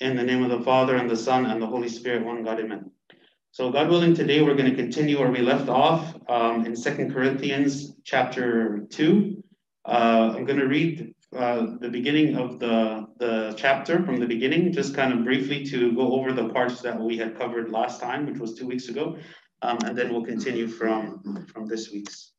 In the name of the Father, and the Son, and the Holy Spirit, one God, amen. So, God willing, today we're going to continue where we left off um, in Second Corinthians chapter 2. Uh, I'm going to read uh, the beginning of the, the chapter from the beginning, just kind of briefly to go over the parts that we had covered last time, which was two weeks ago, um, and then we'll continue from, from this week's.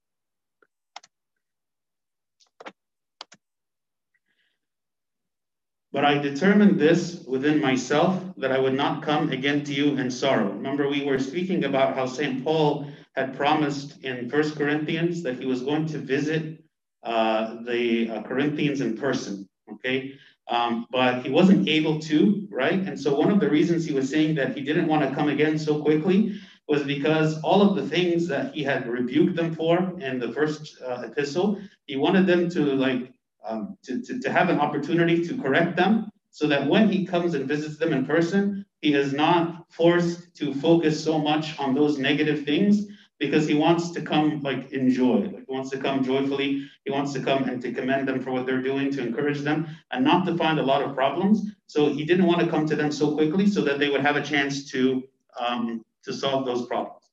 But I determined this within myself that I would not come again to you in sorrow. Remember, we were speaking about how St. Paul had promised in First Corinthians that he was going to visit uh, the uh, Corinthians in person, okay? Um, but he wasn't able to, right? And so one of the reasons he was saying that he didn't want to come again so quickly was because all of the things that he had rebuked them for in the first uh, epistle, he wanted them to like um, to, to, to have an opportunity to correct them so that when he comes and visits them in person, he is not forced to focus so much on those negative things because he wants to come like enjoy, like he wants to come joyfully. He wants to come and to commend them for what they're doing, to encourage them, and not to find a lot of problems. So he didn't want to come to them so quickly so that they would have a chance to um, to solve those problems.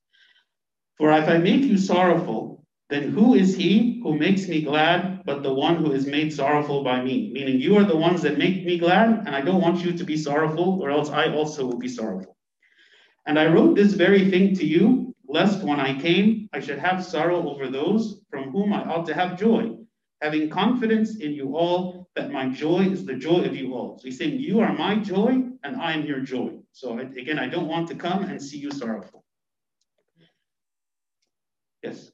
For if I make you sorrowful, then who is he who makes me glad but the one who is made sorrowful by me? Meaning, you are the ones that make me glad, and I don't want you to be sorrowful, or else I also will be sorrowful. And I wrote this very thing to you, lest when I came, I should have sorrow over those from whom I ought to have joy, having confidence in you all that my joy is the joy of you all. So he's saying, You are my joy, and I am your joy. So again, I don't want to come and see you sorrowful. Yes.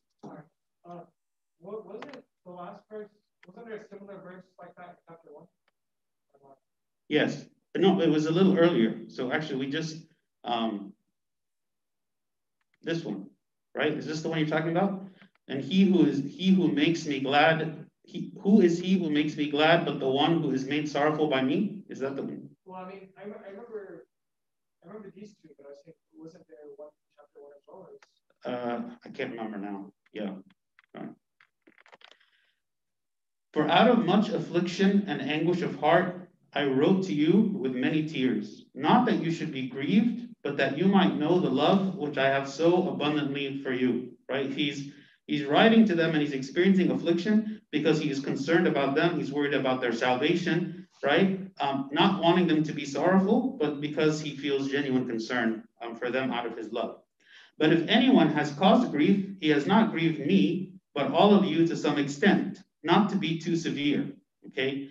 What was it the last verse? Wasn't there a similar verse like that in chapter one? Yes, no, it was a little earlier. So actually, we just um, this one, right? Is this the one you're talking about? And he who is he who makes me glad, he who is he who makes me glad, but the one who is made sorrowful by me? Is that the one? Well, I mean, I, I remember, I remember these two, but I think wasn't there one chapter one as well? Uh, I can't remember now. Yeah. For out of much affliction and anguish of heart, I wrote to you with many tears, not that you should be grieved, but that you might know the love which I have so abundantly for you. Right? He's he's writing to them and he's experiencing affliction because he is concerned about them. He's worried about their salvation, right? Um, not wanting them to be sorrowful, but because he feels genuine concern um, for them out of his love. But if anyone has caused grief, he has not grieved me, but all of you to some extent, not to be too severe. Okay.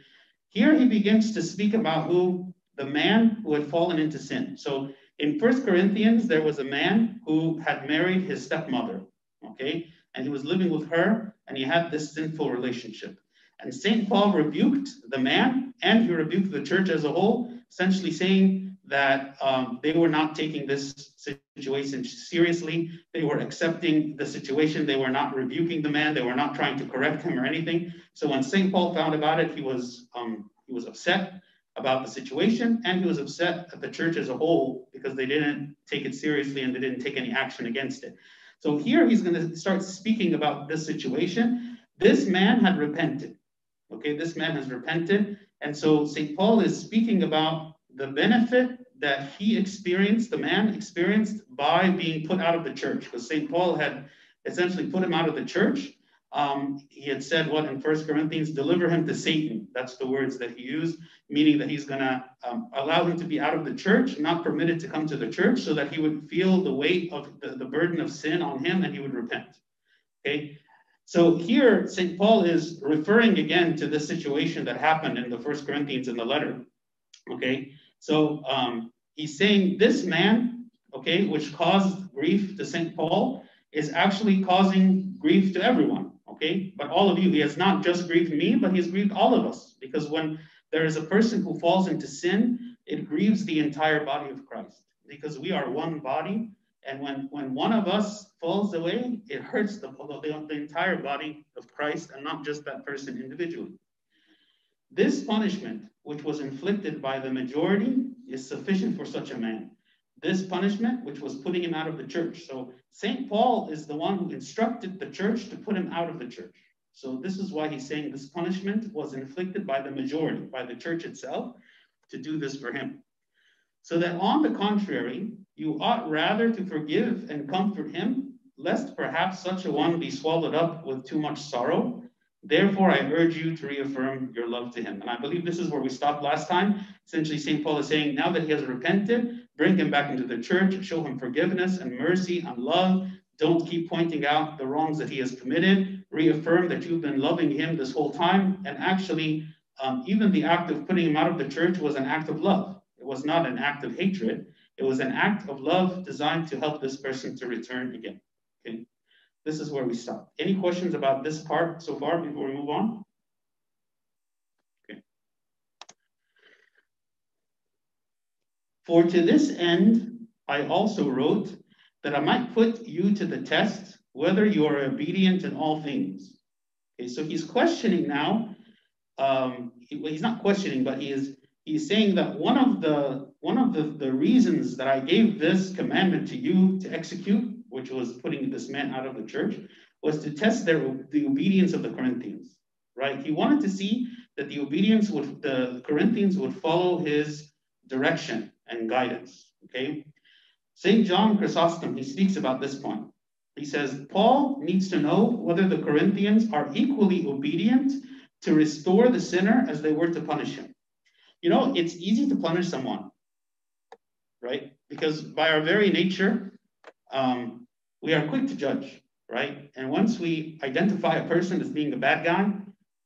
Here he begins to speak about who the man who had fallen into sin. So in First Corinthians, there was a man who had married his stepmother. Okay. And he was living with her and he had this sinful relationship. And St. Paul rebuked the man and he rebuked the church as a whole, essentially saying, that um, they were not taking this situation seriously. They were accepting the situation. They were not rebuking the man. They were not trying to correct him or anything. So when St. Paul found about it, he was um, he was upset about the situation, and he was upset at the church as a whole because they didn't take it seriously and they didn't take any action against it. So here he's going to start speaking about this situation. This man had repented. Okay, this man has repented. And so St. Paul is speaking about the benefit that he experienced, the man experienced by being put out of the church, because St. Paul had essentially put him out of the church. Um, he had said, what in First Corinthians, deliver him to Satan. That's the words that he used, meaning that he's going to um, allow him to be out of the church, not permitted to come to the church, so that he would feel the weight of the, the burden of sin on him and he would repent. Okay, so here St. Paul is referring again to this situation that happened in the First Corinthians in the letter. Okay, so um, he's saying this man, okay, which caused grief to St. Paul, is actually causing grief to everyone, okay? But all of you, he has not just grieved me, but he has grieved all of us. Because when there is a person who falls into sin, it grieves the entire body of Christ. Because we are one body, and when, when one of us falls away, it hurts the, the, the entire body of Christ and not just that person individually. This punishment, which was inflicted by the majority, is sufficient for such a man. This punishment, which was putting him out of the church. So St. Paul is the one who instructed the church to put him out of the church. So this is why he's saying this punishment was inflicted by the majority, by the church itself, to do this for him. So that on the contrary, you ought rather to forgive and comfort him, lest perhaps such a one be swallowed up with too much sorrow. Therefore, I urge you to reaffirm your love to him. And I believe this is where we stopped last time. Essentially, St. Paul is saying, now that he has repented, bring him back into the church, show him forgiveness and mercy and love. Don't keep pointing out the wrongs that he has committed. Reaffirm that you've been loving him this whole time. And actually, um, even the act of putting him out of the church was an act of love. It was not an act of hatred. It was an act of love designed to help this person to return again. Okay. This is where we stop. Any questions about this part so far before we move on? Okay. For to this end, I also wrote that I might put you to the test whether you are obedient in all things. Okay, so he's questioning now. Um, he, well, he's not questioning, but he is he's saying that one of the one of the, the reasons that I gave this commandment to you to execute which was putting this man out of the church, was to test their the obedience of the Corinthians. Right? He wanted to see that the obedience would the Corinthians would follow his direction and guidance. Okay. St. John Chrysostom, he speaks about this point. He says, Paul needs to know whether the Corinthians are equally obedient to restore the sinner as they were to punish him. You know, it's easy to punish someone, right? Because by our very nature, um, we are quick to judge, right? And once we identify a person as being a bad guy,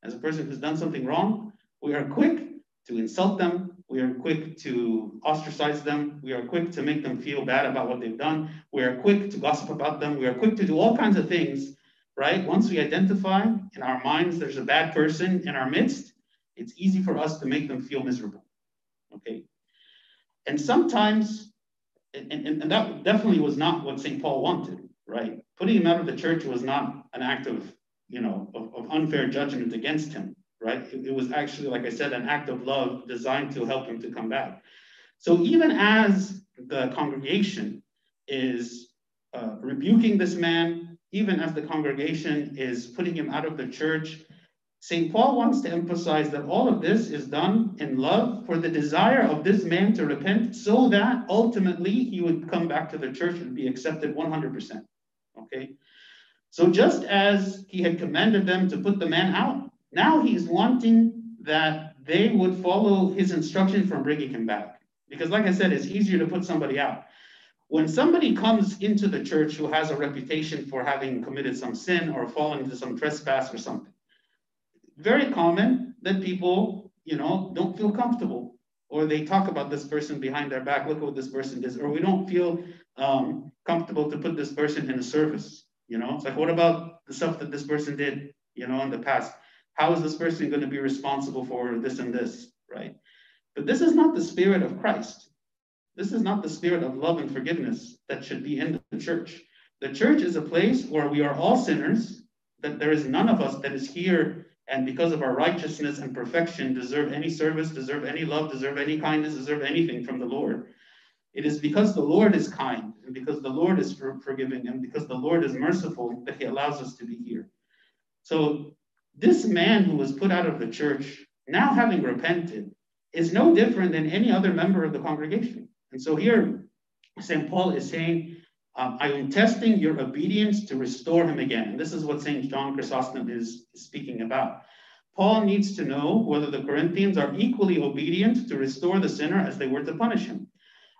as a person who's done something wrong, we are quick to insult them. We are quick to ostracize them. We are quick to make them feel bad about what they've done. We are quick to gossip about them. We are quick to do all kinds of things, right? Once we identify in our minds there's a bad person in our midst, it's easy for us to make them feel miserable, okay? And sometimes and, and, and that definitely was not what St. Paul wanted, right? Putting him out of the church was not an act of, you know, of, of unfair judgment against him, right? It, it, was actually, like I said, an act of love designed to help him to come back. So even as the congregation is uh, rebuking this man, even as the congregation is putting him out of the church, St. Paul wants to emphasize that all of this is done in love for the desire of this man to repent so that ultimately he would come back to the church and be accepted 100%. Okay? So just as he had commanded them to put the man out, now he's wanting that they would follow his instruction from bringing him back. Because, like I said, it's easier to put somebody out. When somebody comes into the church who has a reputation for having committed some sin or fallen into some trespass or something, very common that people, you know, don't feel comfortable or they talk about this person behind their back. Look at what this person does, or we don't feel um, comfortable to put this person in a service. You know, it's like, what about the stuff that this person did, you know, in the past? How is this person going to be responsible for this and this, right? But this is not the spirit of Christ. This is not the spirit of love and forgiveness that should be in the church. The church is a place where we are all sinners, that there is none of us that is here and because of our righteousness and perfection, deserve any service, deserve any love, deserve any kindness, deserve anything from the Lord. It is because the Lord is kind and because the Lord is forgiving and because the Lord is merciful that He allows us to be here. So, this man who was put out of the church, now having repented, is no different than any other member of the congregation. And so, here, St. Paul is saying, um, I am testing your obedience to restore him again. This is what St. John Chrysostom is speaking about. Paul needs to know whether the Corinthians are equally obedient to restore the sinner as they were to punish him.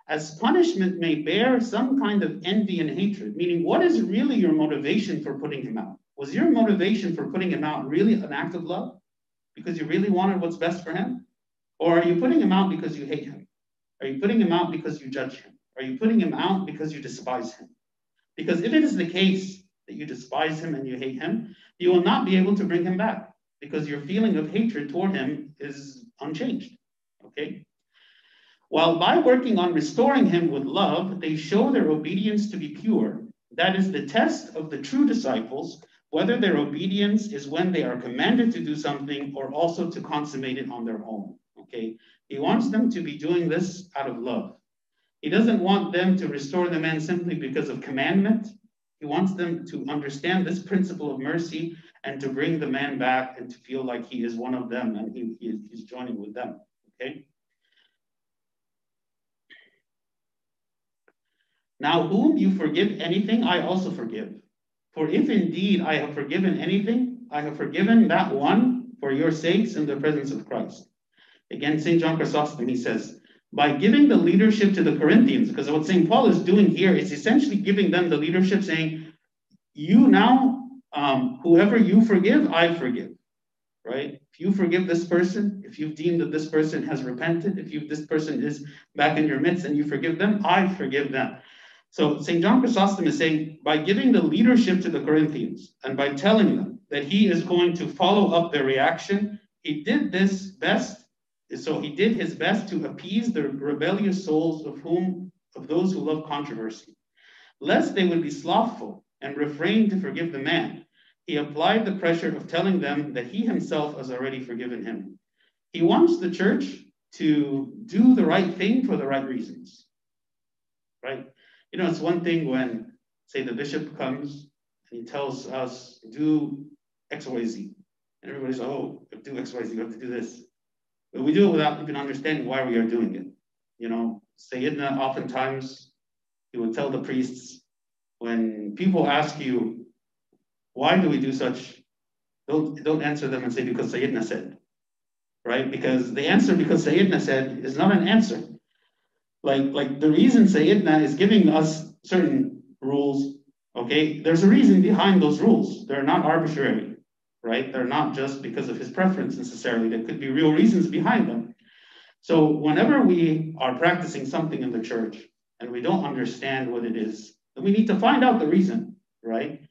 As punishment may bear some kind of envy and hatred, meaning, what is really your motivation for putting him out? Was your motivation for putting him out really an act of love? Because you really wanted what's best for him? Or are you putting him out because you hate him? Are you putting him out because you judge him? Are you putting him out because you despise him? Because if it is the case that you despise him and you hate him, you will not be able to bring him back because your feeling of hatred toward him is unchanged. Okay? While by working on restoring him with love, they show their obedience to be pure. That is the test of the true disciples, whether their obedience is when they are commanded to do something or also to consummate it on their own. Okay? He wants them to be doing this out of love. He doesn't want them to restore the man simply because of commandment. He wants them to understand this principle of mercy and to bring the man back and to feel like he is one of them and he, he, he's joining with them. Okay? Now, whom you forgive anything, I also forgive. For if indeed I have forgiven anything, I have forgiven that one for your sakes in the presence of Christ. Again, St. John Chrysostom, he says, by giving the leadership to the Corinthians, because what St. Paul is doing here is essentially giving them the leadership, saying, You now, um, whoever you forgive, I forgive. Right? If you forgive this person, if you've deemed that this person has repented, if you this person is back in your midst and you forgive them, I forgive them. So St. John Chrysostom is saying, by giving the leadership to the Corinthians and by telling them that he is going to follow up their reaction, he did this best. So he did his best to appease the rebellious souls of whom of those who love controversy, lest they would be slothful and refrain to forgive the man. He applied the pressure of telling them that he himself has already forgiven him. He wants the church to do the right thing for the right reasons. Right? You know, it's one thing when, say, the bishop comes and he tells us, do X, Y, Z. And everybody's, oh, do X, Y, Z, you have to do this. But we do it without even understanding why we are doing it. You know, Sayyidina oftentimes, he would tell the priests, when people ask you, why do we do such, don't, don't answer them and say, because Sayyidina said. Right? Because the answer, because Sayyidina said, is not an answer. Like, like the reason Sayyidina is giving us certain rules, okay, there's a reason behind those rules. They're not arbitrary, right? They're not just because of his preference necessarily. There could be real reasons behind them. So whenever we are practicing something in the church and we don't understand what it is, then we need to find out the reason, right?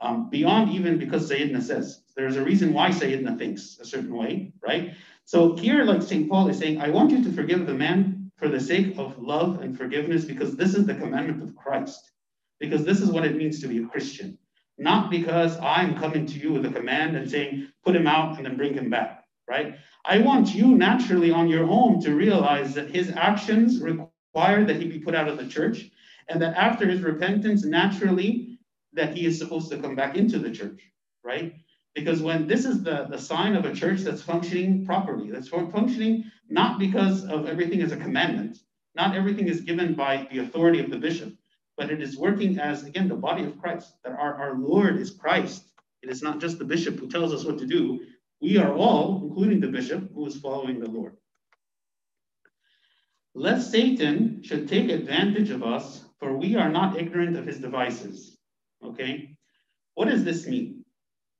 Um, beyond even because Sayyidina says. There's a reason why Sayyidina thinks a certain way, right? So here, like St. Paul is saying, I want you to forgive the man for the sake of love and forgiveness, because this is the commandment of Christ, because this is what it means to be a Christian. Not because I'm coming to you with a command and saying, put him out and then bring him back, right? I want you naturally on your own to realize that his actions require that he be put out of the church, and that after his repentance, naturally, that he is supposed to come back into the church, right? Because when this is the, the sign of a church that's functioning properly, that's functioning not because of everything as a commandment, not everything is given by the authority of the bishop, but it is working as, again, the body of Christ, that our, our Lord is Christ. It is not just the bishop who tells us what to do. We are all, including the bishop, who is following the Lord. Lest Satan should take advantage of us, for we are not ignorant of his devices. Okay? What does this mean?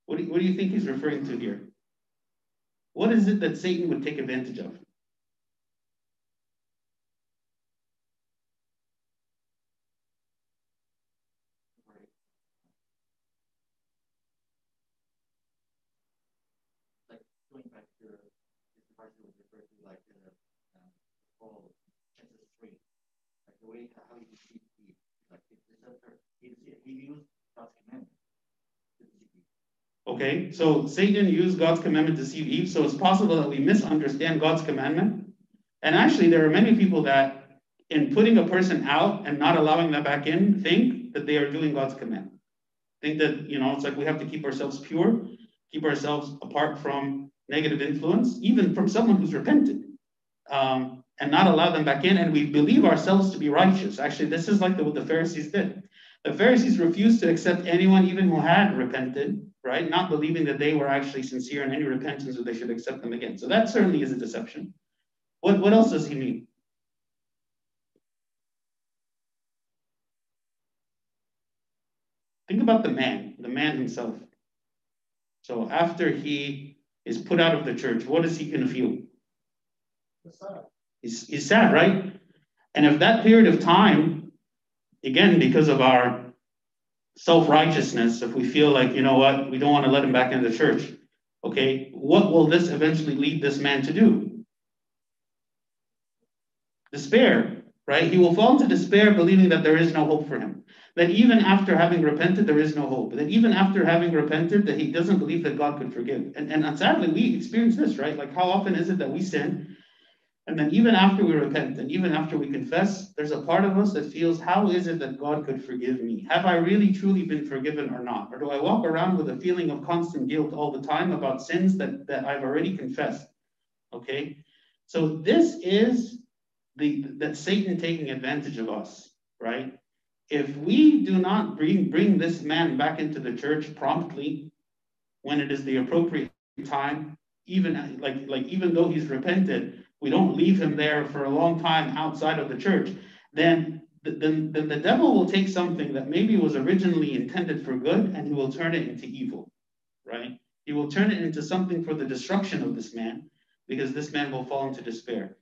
What do, what do you think he's referring to here? What is it that Satan would take advantage of? Like going back to this part was referred to like the um, whole Genesis three, like the way how he deceived Eve, like he, he used God's commandment. Okay, so Satan used God's commandment to deceive Eve, so it's possible that we misunderstand God's commandment. And actually, there are many people that, in putting a person out and not allowing them back in, think that they are doing God's command. Think that, you know, it's like we have to keep ourselves pure, keep ourselves apart from negative influence, even from someone who's repented, um, and not allow them back in. And we believe ourselves to be righteous. Actually, this is like the, what the Pharisees did. The Pharisees refused to accept anyone, even who had repented, right? Not believing that they were actually sincere in any repentance or they should accept them again. So that certainly is a deception. What, what else does he mean? Think about the man, the man himself. So after he is put out of the church, what is he going to feel? He's, he's sad, right? And if that period of time, again, because of our self righteousness, if we feel like, you know what, we don't want to let him back into the church, okay, what will this eventually lead this man to do? Despair, right? He will fall into despair, believing that there is no hope for him. That even after having repented, there is no hope. That even after having repented, that he doesn't believe that God could forgive. And, and sadly, we experience this, right? Like, how often is it that we sin and then even after we repent and even after we confess, there's a part of us that feels, how is it that God could forgive me? Have I really truly been forgiven or not? Or do I walk around with a feeling of constant guilt all the time about sins that, that I've already confessed? Okay. So this is the that Satan taking advantage of us, right? if we do not bring, bring this man back into the church promptly when it is the appropriate time, even like, like even though he's repented, we don't leave him there for a long time outside of the church, then then, then the devil will take something that maybe was originally intended for good and he will turn it into evil, right? He will turn it into something for the destruction of this man because this man will fall into despair.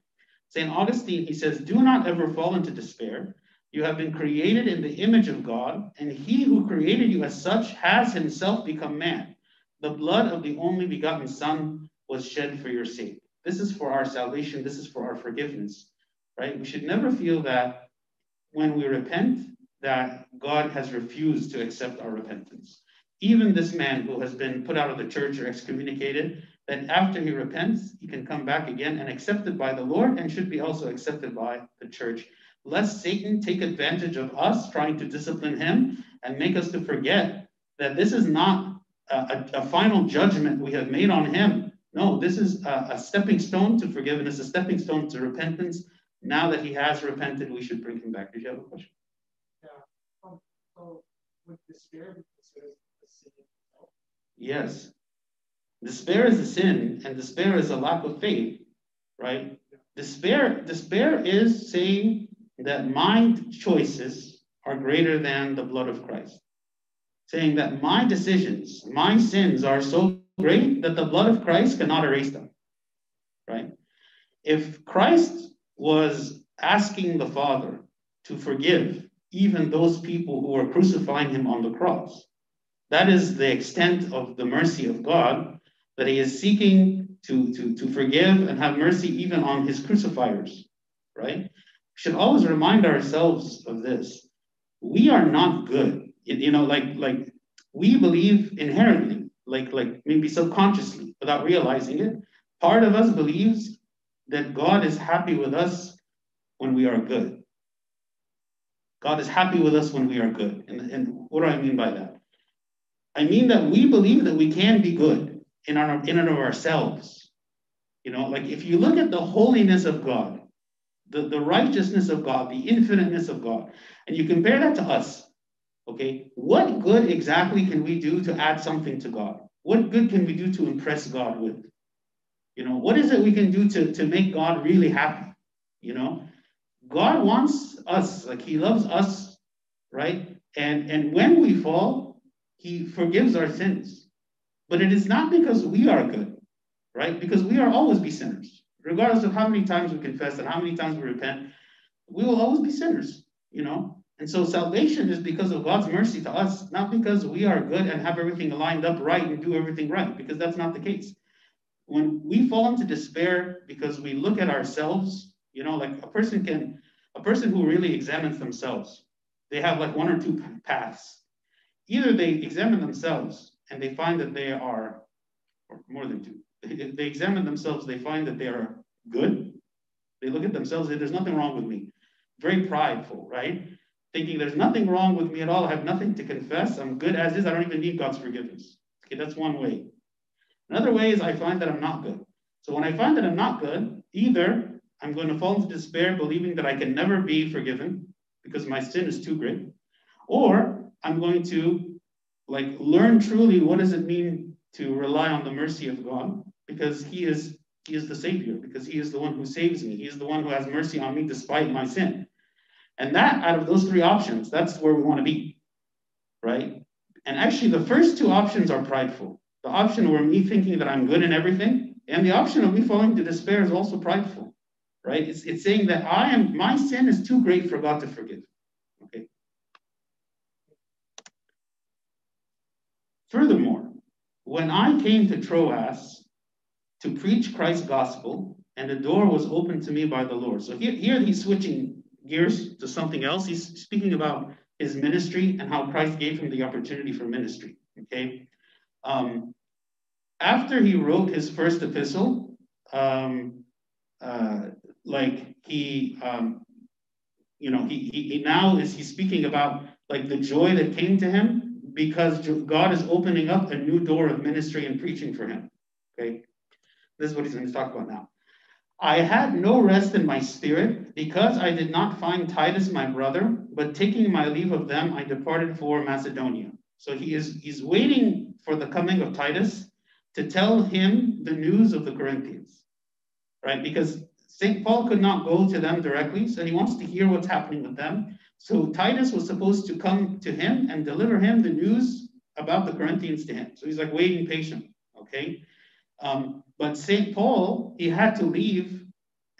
St. Augustine, he says, Do not ever fall into despair. You have been created in the image of God, and he who created you as such has himself become man. The blood of the only begotten Son was shed for your sake. This is for our salvation, this is for our forgiveness, right? We should never feel that when we repent, that God has refused to accept our repentance. Even this man who has been put out of the church or excommunicated, that after he repents, he can come back again and accepted by the Lord and should be also accepted by the church. Lest Satan take advantage of us trying to discipline him and make us to forget that this is not a, a, a final judgment we have made on him. No, this is a, a stepping stone to forgiveness, a stepping stone to repentance. Now that he has repented, we should bring him back. Did you have a question? Yeah. Um, so would despair considered a sin itself? Yes. Despair is a sin, and despair is a lack of faith, right? Yeah. Despair, despair is saying that my choices are greater than the blood of Christ. Saying that my decisions, my sins are so great that the blood of Christ cannot erase them. Right? If Christ was asking the Father to forgive even those people who were crucifying him on the cross, that is the extent of the mercy of God that he is seeking to, to, to forgive and have mercy even on his crucifiers, right? We should always remind ourselves of this. We are not good. You know, like like we believe inherently, like like maybe subconsciously, without realizing it. Part of us believes that God is happy with us when we are good. God is happy with us when we are good. And, and what do I mean by that? I mean that we believe that we can be good in, our, in and of ourselves. You know, like if you look at the holiness of God, the, the righteousness of God, the infiniteness of God, and you compare that to us, okay, what good exactly can we do to add something to God? What good can we do to impress God with? You know, what is it we can do to, to make God really happy? You know, God wants us, like He loves us, right? And and when we fall, He forgives our sins. But it is not because we are good, right? Because we are always be sinners. Regardless of how many times we confess and how many times we repent, we will always be sinners, you know? And so salvation is because of God's mercy to us, not because we are good and have everything lined up right and do everything right, because that's not the case. When we fall into despair because we look at ourselves, you know, like a person can, a person who really examines themselves, they have like one or two paths. Either they examine themselves and they find that they are, or more than two, they examine themselves, they find that they are good. They look at themselves, say, there's nothing wrong with me. Very prideful, right? Thinking there's nothing wrong with me at all. I have nothing to confess. I'm good as is. I don't even need God's forgiveness. Okay, that's one way. Another way is I find that I'm not good. So when I find that I'm not good, either I'm going to fall into despair, believing that I can never be forgiven because my sin is too great, or I'm going to like learn truly what does it mean to rely on the mercy of God because he is he is the savior because he is the one who saves me he is the one who has mercy on me despite my sin and that out of those three options that's where we want to be right? And actually the first two options are prideful. The option where me thinking that i'm good in everything and the option of me falling to despair is also prideful right? It's, it's saying that i am my sin is too great for god to forgive okay? Furthermore, when I came to Troas to preach Christ's gospel, and the door was opened to me by the Lord. So here, here he's switching gears to something else. He's speaking about his ministry and how Christ gave him the opportunity for ministry. Okay. Um, after he wrote his first epistle, um, uh, like he, um, you know, he, he, he now is he's speaking about like the joy that came to him because God is opening up a new door of ministry and preaching for him. Okay, this is what he's going to talk about now. I had no rest in my spirit because I did not find Titus my brother, but taking my leave of them, I departed for Macedonia. So he is he's waiting for the coming of Titus to tell him the news of the Corinthians, right? Because St. Paul could not go to them directly, so he wants to hear what's happening with them. So Titus was supposed to come to him and deliver him the news about the Corinthians to him. So he's like waiting patient, okay? Um, but St. Paul, he had to leave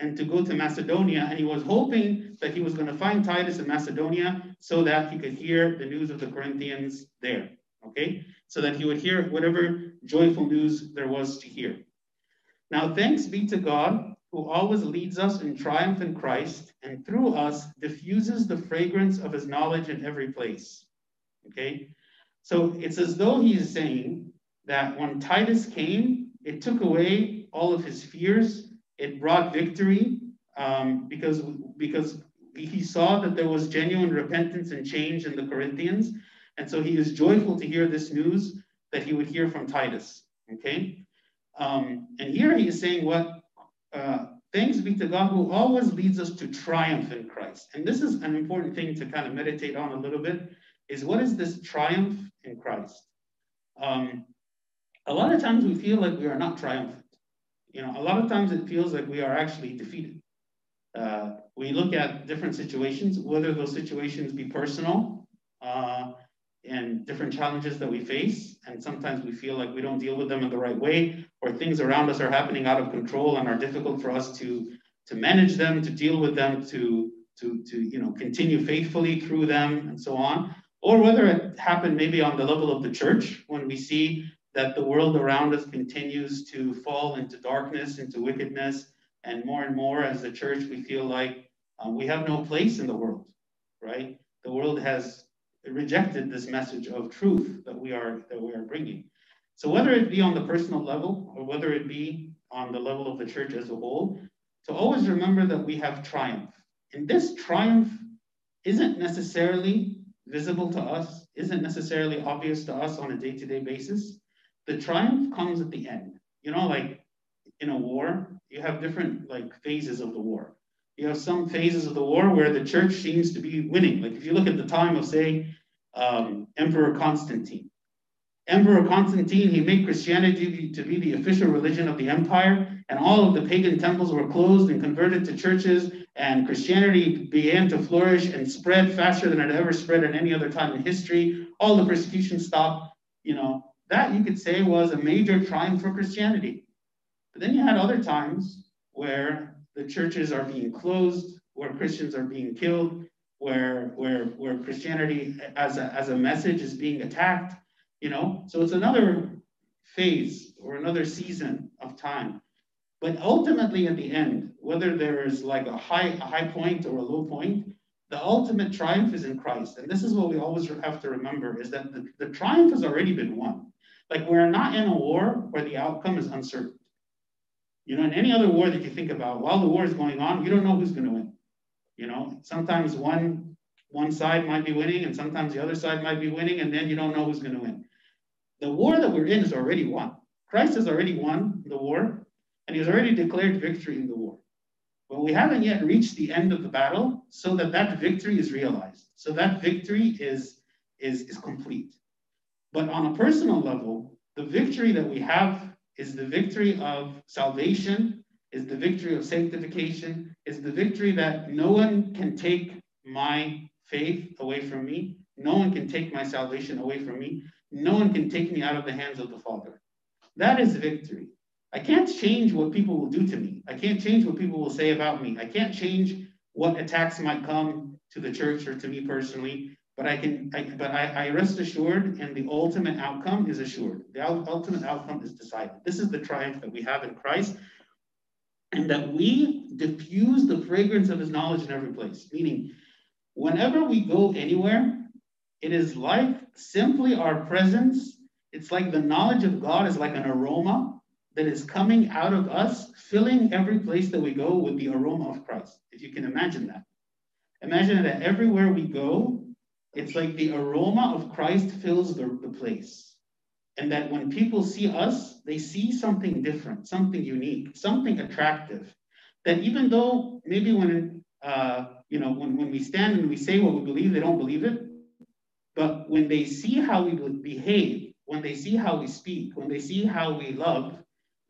and to go to Macedonia, and he was hoping that he was going to find Titus in Macedonia so that he could hear the news of the Corinthians there. Okay? So that he would hear whatever joyful news there was to hear. Now, thanks be to God who always leads us in triumph in Christ and through us diffuses the fragrance of his knowledge in every place. Okay? So it's as though he is saying that when Titus came, it took away all of his fears. It brought victory um, because, because he saw that there was genuine repentance and change in the Corinthians. And so he is joyful to hear this news that he would hear from Titus. Okay? Um, and here he is saying what uh, thanks be to God who always leads us to triumph in Christ. And this is an important thing to kind of meditate on a little bit is what is this triumph in Christ? Um, a lot of times we feel like we are not triumphant. You know, a lot of times it feels like we are actually defeated. Uh, we look at different situations, whether those situations be personal uh, and different challenges that we face, and sometimes we feel like we don't deal with them in the right way, or things around us are happening out of control and are difficult for us to to manage them, to deal with them, to to to you know continue faithfully through them, and so on. Or whether it happened maybe on the level of the church when we see that the world around us continues to fall into darkness, into wickedness, and more and more as the church, we feel like uh, we have no place in the world, right? The world has rejected this message of truth that we are that we are bringing. So whether it be on the personal level or whether it be on the level of the church as a whole, to always remember that we have triumph. And this triumph isn't necessarily visible to us, isn't necessarily obvious to us on a day-to-day basis, the triumph comes at the end. You know, like in a war, you have different like phases of the war. You have some phases of the war where the church seems to be winning. Like if you look at the time of, say, um, Emperor Constantine. Emperor Constantine, he made Christianity to be the official religion of the empire, and all of the pagan temples were closed and converted to churches, and Christianity began to flourish and spread faster than it ever spread at any other time in history. All the persecution stopped, you know, that you could say was a major triumph for Christianity. But then you had other times where the churches are being closed, where Christians are being killed, where where where Christianity as a as a message is being attacked, you know. So it's another phase or another season of time. But ultimately at the end, whether there is like a high a high point or a low point, the ultimate triumph is in Christ. And this is what we always have to remember is that the, the triumph has already been won. Like we're not in a war where the outcome is uncertain. You know, in any other war that you think about, while the war is going on, you don't know who's going to win. You know, sometimes one one side might be winning, and sometimes the other side might be winning, and then you don't know who's going to win. The war that we're in is already won. Christ has already won the war, and he's already declared victory in the war. But we haven't yet reached the end of the battle, so that that victory is realized. So that victory is is is complete. But on a personal level, the victory that we have is the victory of salvation, is the victory of sanctification, is the victory that no one can take my faith away from me. No one can take my salvation away from me. No one can take me out of the hands of the Father. That is victory. I can't change what people will do to me. I can't change what people will say about me. I can't change what attacks might come to the church or to me personally. But I can, I, but I, I rest assured, and the ultimate outcome is assured. The ultimate outcome is decided. This is the triumph that we have in Christ, and that we diffuse the fragrance of His knowledge in every place. Meaning, whenever we go anywhere, it is like simply our presence. It's like the knowledge of God is like an aroma that is coming out of us, filling every place that we go with the aroma of Christ. If you can imagine that. Imagine that everywhere we go, it's like the aroma of Christ fills the, the place. And that when people see us, they see something different, something unique, something attractive. that even though maybe when uh, you know when, when we stand and we say what we believe, they don't believe it. But when they see how we behave, when they see how we speak, when they see how we love,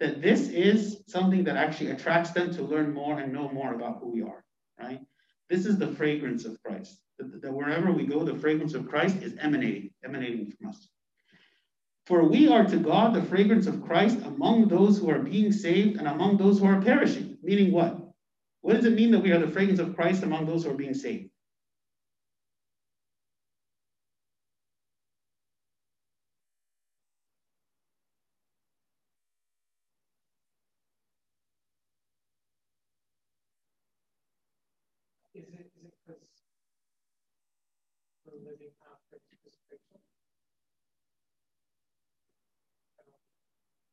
that this is something that actually attracts them to learn more and know more about who we are, right? This is the fragrance of Christ. That, that wherever we go, the fragrance of Christ is emanating, emanating from us. For we are to God the fragrance of Christ among those who are being saved and among those who are perishing. Meaning what? What does it mean that we are the fragrance of Christ among those who are being saved? Living after crucifixion?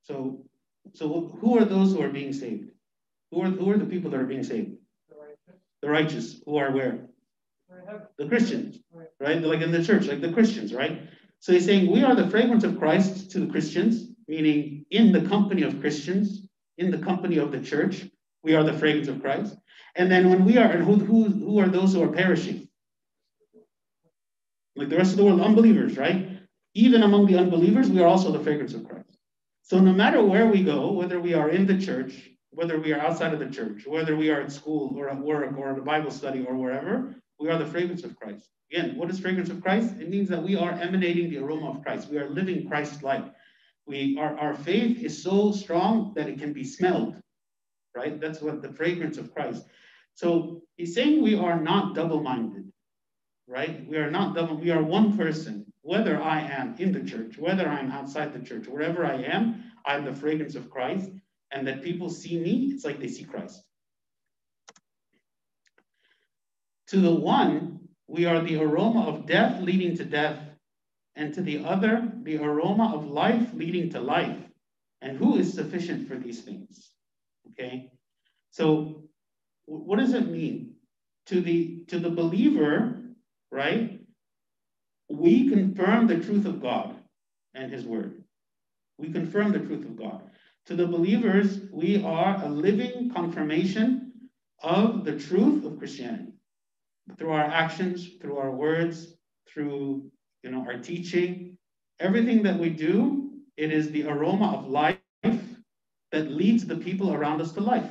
So, so who are those who are being saved? Who are, who are the people that are being saved? The righteous, The righteous, who are where? we're in heaven, The Christians, right? right? Like in the church, like the Christians, right? So he's saying we are the fragrance of Christ to the Christians, meaning in the company of Christians, in the company of the church, we are the fragrance of Christ. And then when we are, and who, who, who are those who are perishing? Like the rest of the world, unbelievers, right? Even among the unbelievers, we are also the fragrance of Christ. So no matter where we go, whether we are in the church, whether we are outside of the church, whether we are at school or at work or at a Bible study or wherever, we are the fragrance of Christ. Again, what is fragrance of Christ? It means that we are emanating the aroma of Christ. We are living Christ-like. We are, our faith is so strong that it can be smelled, right? That's what the fragrance of Christ. So he's saying we are not double-minded, right? We are not double, we are one person. Whether I am in the church, whether I'm outside the church, wherever I am, I'm the fragrance of Christ, and that people see me, it's like they see Christ. To the one, we are the aroma of death leading to death, and to the other, the aroma of life leading to life. And who is sufficient for these things? Okay, so what does it mean? To the to the believer, right? We confirm the truth of God and His Word. We confirm the truth of God. To the believers, we are a living confirmation of the truth of Christianity through our actions, through our words, through you know our teaching, everything that we do, it is the aroma of life that leads the people around us to life.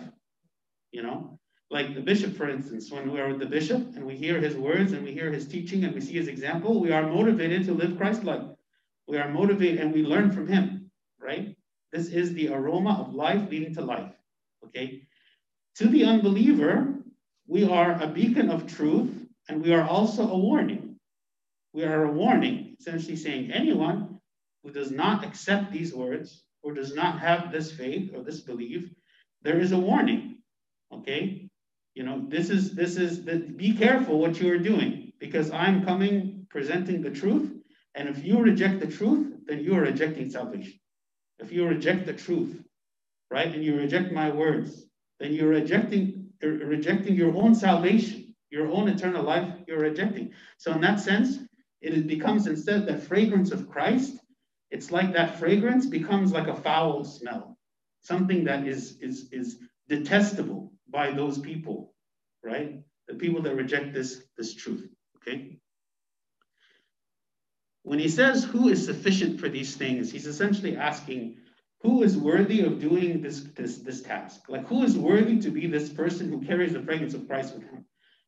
You know, like the bishop, for instance, when we are with the bishop and we hear his words and we hear his teaching and we see his example, we are motivated to live Christ-like. We are motivated and we learn from him, right? This is the aroma of life leading to life. Okay. To the unbeliever, we are a beacon of truth and we are also a warning. We are a warning, essentially saying anyone who does not accept these words or does not have this faith or this belief, there is a warning. Okay? You know, this is this is the, be careful what you are doing because I'm coming presenting the truth. And if you reject the truth, then you are rejecting salvation. If you reject the truth, right, and you reject my words, then you're rejecting rejecting your own salvation, your own eternal life, you're rejecting. So in that sense, it becomes instead the fragrance of Christ, it's like that fragrance becomes like a foul smell, something that is is is detestable by those people, right? The people that reject this this truth. Okay. When he says who is sufficient for these things, he's essentially asking who is worthy of doing this, this, this task? Like, who is worthy to be this person who carries the fragrance of Christ with him?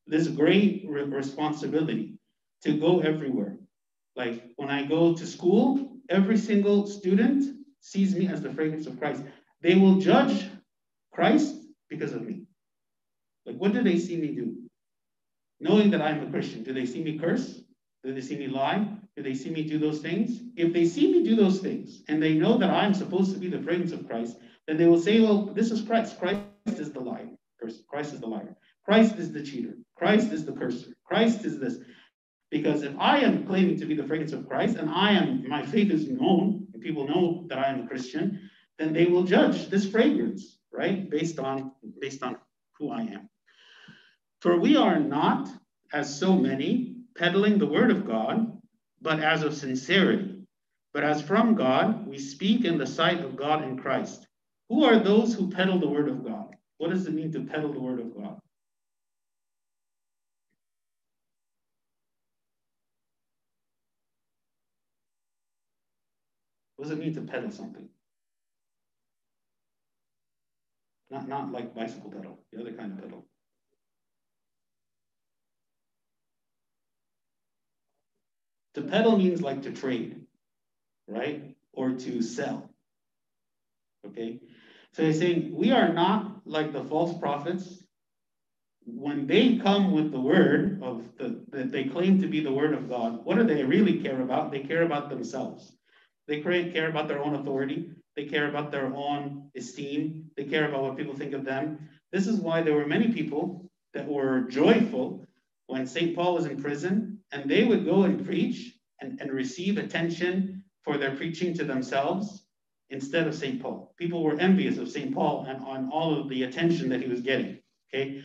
This great re- responsibility to go everywhere. Like, when I go to school, every single student sees me as the fragrance of Christ. They will judge Christ because of me. Like, what do they see me do? Knowing that I'm a Christian, do they see me curse? Do they see me lie? Do they see me do those things? If they see me do those things and they know that I'm supposed to be the fragrance of Christ, then they will say, well, this is Christ. Christ is the liar. Christ is the liar. Christ is the cheater. Christ is the curser. Christ is this. Because if I am claiming to be the fragrance of Christ and I am, my faith is known, and people know that I am a Christian, then they will judge this fragrance, right? Based on, based on who I am. For we are not, as so many, peddling the word of God, but as of sincerity. But as from God, we speak in the sight of God in Christ. Who are those who peddle the word of God? What does it mean to peddle the word of God? What does it mean to peddle something? Not, not like bicycle pedal, the other kind of pedal. To pedal means like to trade, right? Or to sell. Okay? So he's saying we are not like the false prophets. When they come with the word of the that they claim to be the word of God, what do they really care about? They care about themselves. They care about their own authority. They care about their own esteem. They care about what people think of them. This is why there were many people that were joyful when St. Paul was in prison, and they would go and preach and, and receive attention for their preaching to themselves instead of St. Paul. People were envious of St. Paul and on all of the attention that he was getting. Okay.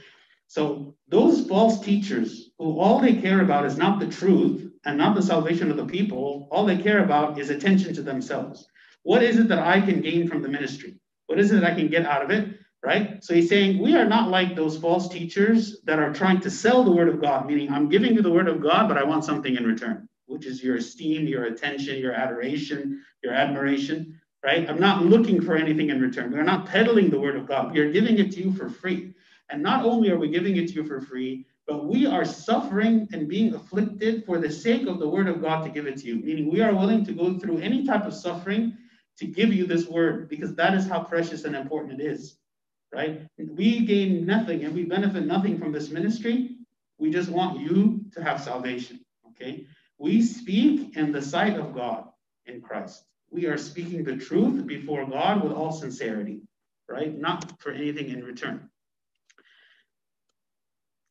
So those false teachers who all they care about is not the truth, and not the salvation of the people. All they care about is attention to themselves. What is it that I can gain from the ministry? What is it that I can get out of it? Right? So he's saying we are not like those false teachers that are trying to sell the word of God, meaning I'm giving you the word of God, but I want something in return, which is your esteem, your attention, your adoration, your admiration. Right? I'm not looking for anything in return. We're not peddling the word of God. We are giving it to you for free. And not only are we giving it to you for free, but we are suffering and being afflicted for the sake of the word of God to give it to you. Meaning, we are willing to go through any type of suffering to give you this word because that is how precious and important it is, right? We gain nothing and we benefit nothing from this ministry. We just want you to have salvation, okay? We speak in the sight of God in Christ. We are speaking the truth before God with all sincerity, right? Not for anything in return.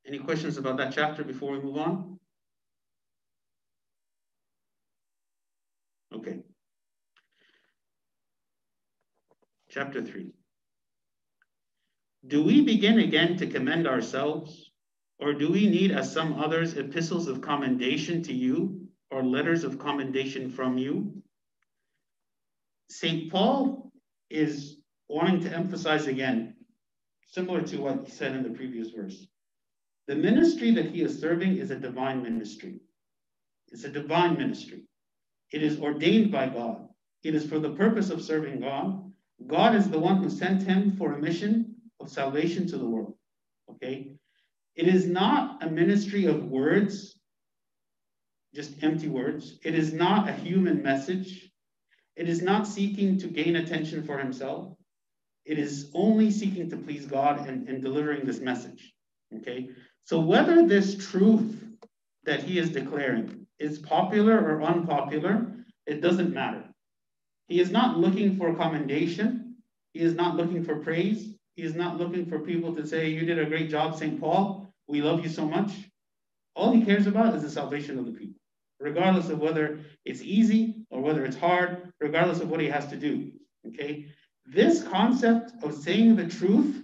Any questions about that chapter before we move on? Okay. Chapter 3. Do we begin again to commend ourselves, or do we need, as some others, epistles of commendation to you, or letters of commendation from you? St. Paul is wanting to emphasize again, similar to what he said in the previous verse. The ministry that he is serving is a divine ministry. It's a divine ministry. It is ordained by God. It is for the purpose of serving God. God is the one who sent him for a mission of salvation to the world. Okay? It is not a ministry of words, just empty words. It is not a human message. It is not seeking to gain attention for himself. It is only seeking to please God and, and delivering this message. Okay? So whether this truth that he is declaring is popular or unpopular, it doesn't matter. He is not looking for commendation. He is not looking for praise. He is not looking for people to say, You did a great job, St. Paul. We love you so much. All he cares about is the salvation of the people, regardless of whether it's easy or whether it's hard, regardless of what he has to do. Okay? This concept of saying the truth,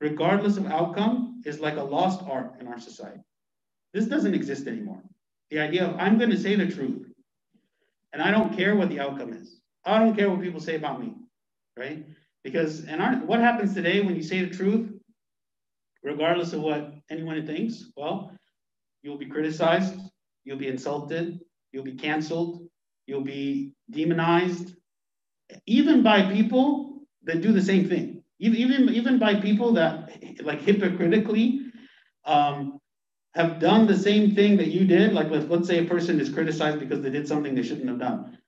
regardless of outcome, is like a lost art in our society. This doesn't exist anymore. The idea of I'm going to say the truth and I don't care what the outcome is. I don't care what people say about me, right? Because and our, what happens today when you say the truth, regardless of what anyone thinks? Well, you'll be criticized, you'll be insulted, you'll be canceled, you'll be demonized, even by people that do the same thing even even by people that like hypocritically um, have done the same thing that you did. Like let's, let's say a person is criticized because they did something they shouldn't have done.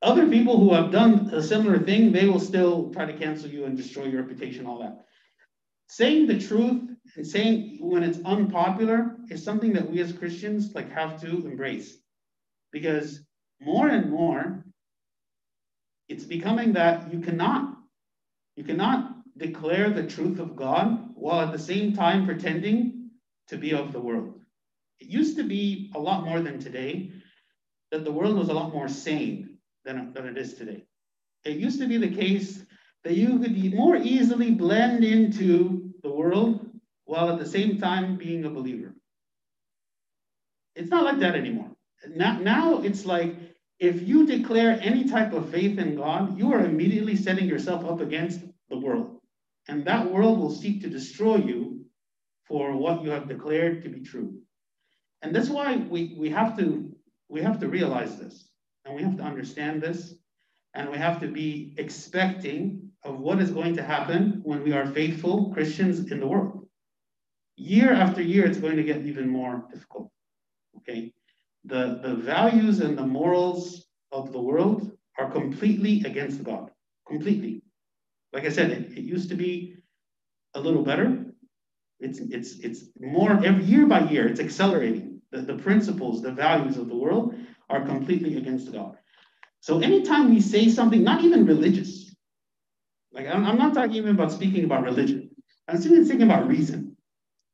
Other people who have done a similar thing, they will still try to cancel you and destroy your reputation, all that. Saying the truth and saying when it's unpopular is something that we as Christians like have to embrace. Because more and more, it's becoming that you cannot you cannot declare the truth of God while at the same time pretending to be of the world. It used to be a lot more than today that the world was a lot more sane than, than it is today. It used to be the case that you could more easily blend into the world while at the same time being a believer. It's not like that anymore. Now, now it's like if you declare any type of faith in God, you are immediately setting yourself up against the world. and that world will seek to destroy you for what you have declared to be true. And that's why we, we have to we have to realize this and we have to understand this and we have to be expecting of what is going to happen when we are faithful Christians in the world. Year after year, it's going to get even more difficult. Okay? The, the values and the morals of the world are completely against God. Completely. Like I said, it, it used to be a little better. It's, it's, it's more every year by year, it's accelerating. The, the principles, the values of the world are completely against God. So anytime we say something, not even religious, like I'm, I'm not talking even about speaking about religion. I'm speaking about reason.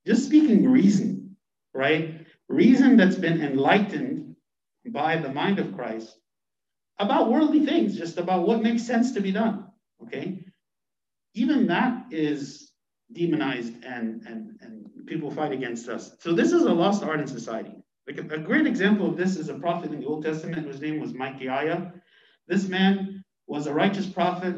Just speaking reason, right? Reason that's been enlightened by the mind of Christ about worldly things, just about what makes sense to be done. Okay? Even that is demonized and, and, and people fight against us. So this is a lost art in society. Like a, a great example of this is a prophet in the Old Testament whose name was Micaiah. This man was a righteous prophet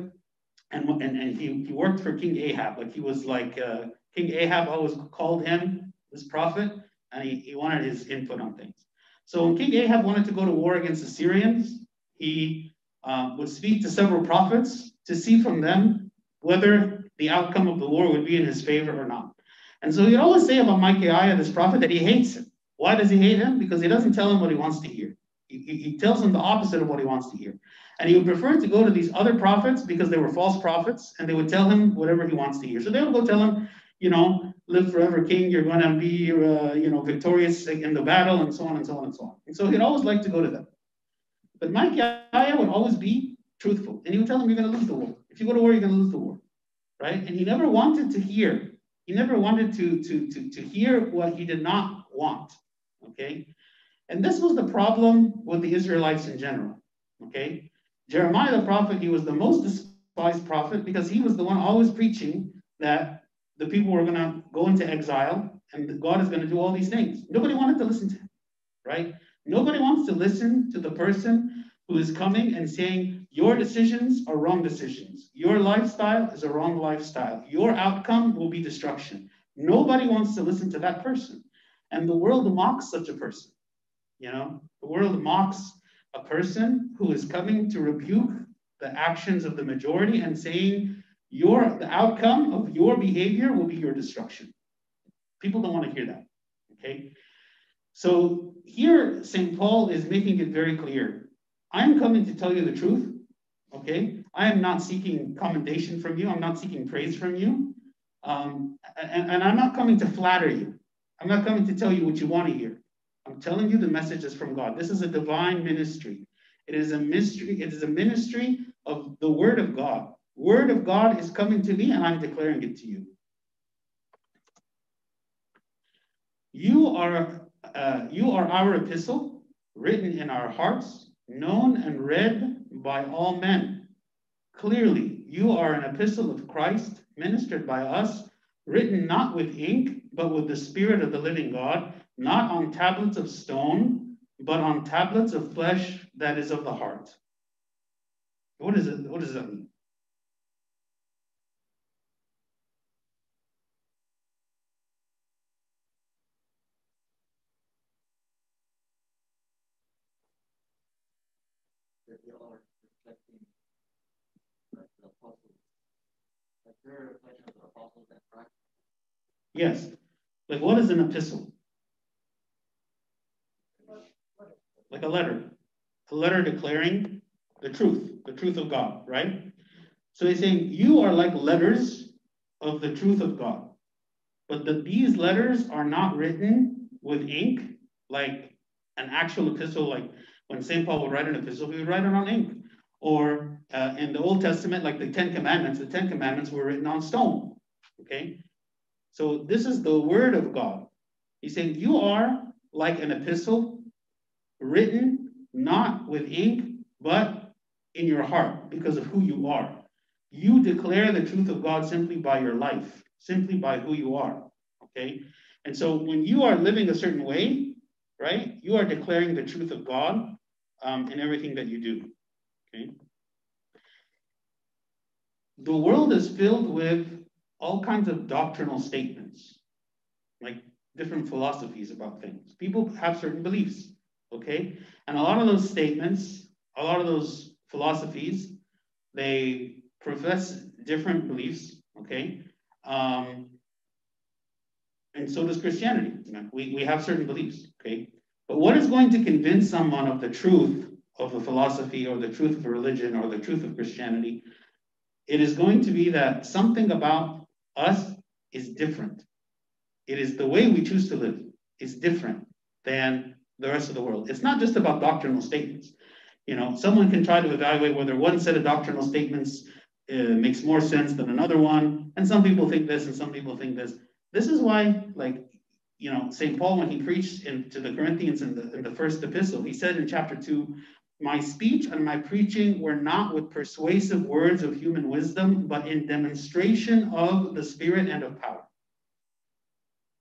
and, and, and he, he worked for King Ahab. Like he was like, uh, King Ahab always called him this prophet and he, he wanted his input on things. So when King Ahab wanted to go to war against the Syrians, he uh, would speak to several prophets to see from them whether the outcome of the war would be in his favor or not. And so he'd always say about Micaiah, this prophet, that he hates him. Why does he hate him? Because he doesn't tell him what he wants to hear. He, he tells him the opposite of what he wants to hear. And he would prefer to go to these other prophets because they were false prophets and they would tell him whatever he wants to hear. So they would go tell him, you know, live forever, king, you're going to be, uh, you know, victorious in the battle and so on and so on and so on. And so he'd always like to go to them. But Micaiah would always be truthful. And he would tell him, you're going to lose the war. If you go to war, you're going to lose the war. Right? And he never wanted to hear. He never wanted to, to, to, to hear what he did not want. Okay? And this was the problem with the Israelites in general. Okay? Jeremiah the prophet, he was the most despised prophet because he was the one always preaching that the people were going to go into exile and God is going to do all these things. Nobody wanted to listen to him, right? Nobody wants to listen to the person who is coming and saying, Your decisions are wrong decisions. Your lifestyle is a wrong lifestyle. Your outcome will be destruction. Nobody wants to listen to that person. And the world mocks such a person. You know, the world mocks a person who is coming to rebuke the actions of the majority and saying, your the outcome of your behavior will be your destruction. People don't want to hear that. Okay. So here, St. Paul is making it very clear. I'm coming to tell you the truth. Okay. I am not seeking commendation from you. I'm not seeking praise from you. Um, and, and I'm not coming to flatter you. I'm not coming to tell you what you want to hear. I'm telling you the messages from God. This is a divine ministry. It is a mystery. It is a ministry of the Word of God. Word of God is coming to me, and I'm declaring it to you. You are uh, you are our epistle, written in our hearts, known and read by all men. Clearly, you are an epistle of Christ, ministered by us, written not with ink, but with the Spirit of the living God not on tablets of stone, but on tablets of flesh that is of the heart. What is it? What does that mean? that they are reflecting like the apostles. Like their reflection of the apostles and Christ. Yes. Like what is an epistle? like a letter, a letter declaring the truth, the truth of God, right? So he's saying, You are like letters of the truth of God. But the, these letters are not written with ink, like an actual epistle, like when St. Paul would write an epistle, he would write it on ink. Or uh, in the Old Testament, like the Ten Commandments, the Ten Commandments were written on stone. Okay? So this is the word of God. He's saying, You are like an epistle written not with ink, but in your heart because of who you are. You declare the truth of God simply by your life, simply by who you are. Okay? And so when you are living a certain way, right, you are declaring the truth of God um, in everything that you do. Okay? The world is filled with all kinds of doctrinal statements, like different philosophies about things. People have certain beliefs, okay? And a lot of those statements, a lot of those philosophies, they profess different beliefs, okay? Um, and so does Christianity. We, we have certain beliefs, okay? But what is going to convince someone of the truth of a philosophy or the truth of religion or the truth of Christianity? It is going to be that something about us is different. It is the way we choose to live is different than the rest of the world. It's not just about doctrinal statements. You know, someone can try to evaluate whether one set of doctrinal statements uh, makes more sense than another one, and some people think this and some people think this. This is why, like, you know, St. Paul, when he preached in, to the Corinthians in the, in the first epistle, he said in chapter 2, My speech and my preaching were not with persuasive words of human wisdom, but in demonstration of the Spirit and of power.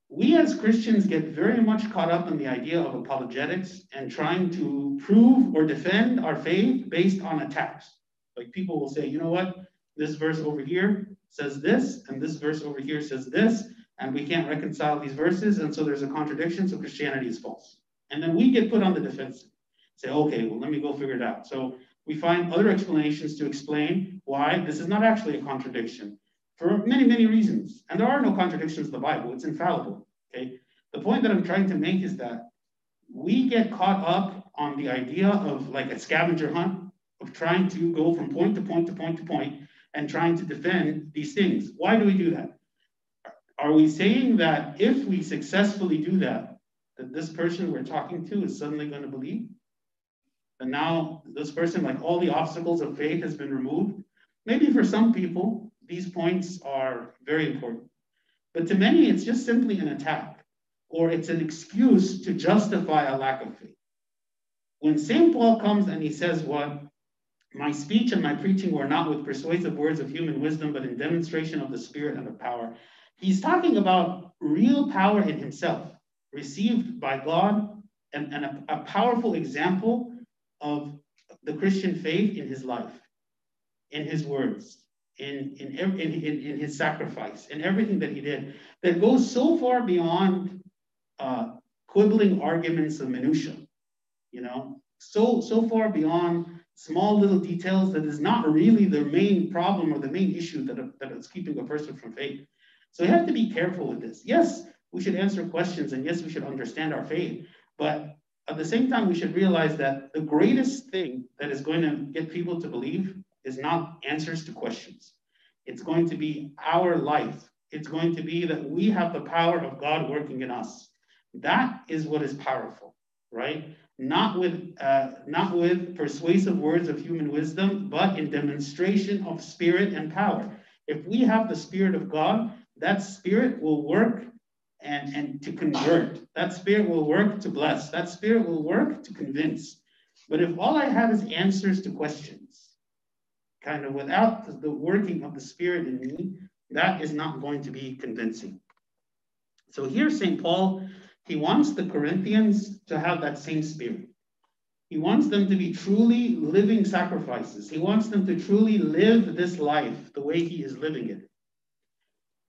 We as Christians get very much caught up in the idea of apologetics and trying to prove or defend our faith based on attacks. Like people will say, you know what, this verse over here says this, and this verse over here says this, and we can't reconcile these verses, and so there's a contradiction, so Christianity is false. And then we get put on the defensive. Say, okay, well, let me go figure it out. So we find other explanations to explain why this is not actually a contradiction for many, many reasons. And there are no contradictions in the Bible, it's infallible. Okay. The point that I'm trying to make is that we get caught up on the idea of like a scavenger hunt, of trying to go from point to point to point to point and trying to defend these things. Why do we do that? Are we saying that if we successfully do that, that this person we're talking to is suddenly going to believe? And now this person, like all the obstacles of faith, has been removed? Maybe for some people, these points are very important. But to many, it's just simply an attack, or it's an excuse to justify a lack of faith. When St. Paul comes and he says, What? My speech and my preaching were not with persuasive words of human wisdom, but in demonstration of the Spirit and of power. He's talking about real power in himself, received by God, and, and a, a powerful example of the Christian faith in his life, in his words, in, in, in, in, his sacrifice, in everything that he did, that goes so far beyond uh, quibbling arguments of minutia, you know, so, so far beyond small little details that is not really the main problem or the main issue that, that is keeping a person from faith. So we have to be careful with this. Yes, we should answer questions and yes, we should understand our faith, but at the same time, we should realize that the greatest thing that is going to get people to believe is not answers to questions. It's going to be our life. It's going to be that we have the power of God working in us. That is what is powerful, right? Not with uh, not with persuasive words of human wisdom, but in demonstration of spirit and power. If we have the spirit of God, that spirit will work and, and to convert. That spirit will work to bless. That spirit will work to convince. But if all I have is answers to questions, kind of without the working of the Spirit in me, that is not going to be convincing. So here, St. Paul, he wants the Corinthians to have that same spirit. He wants them to be truly living sacrifices. He wants them to truly live this life the way he is living it.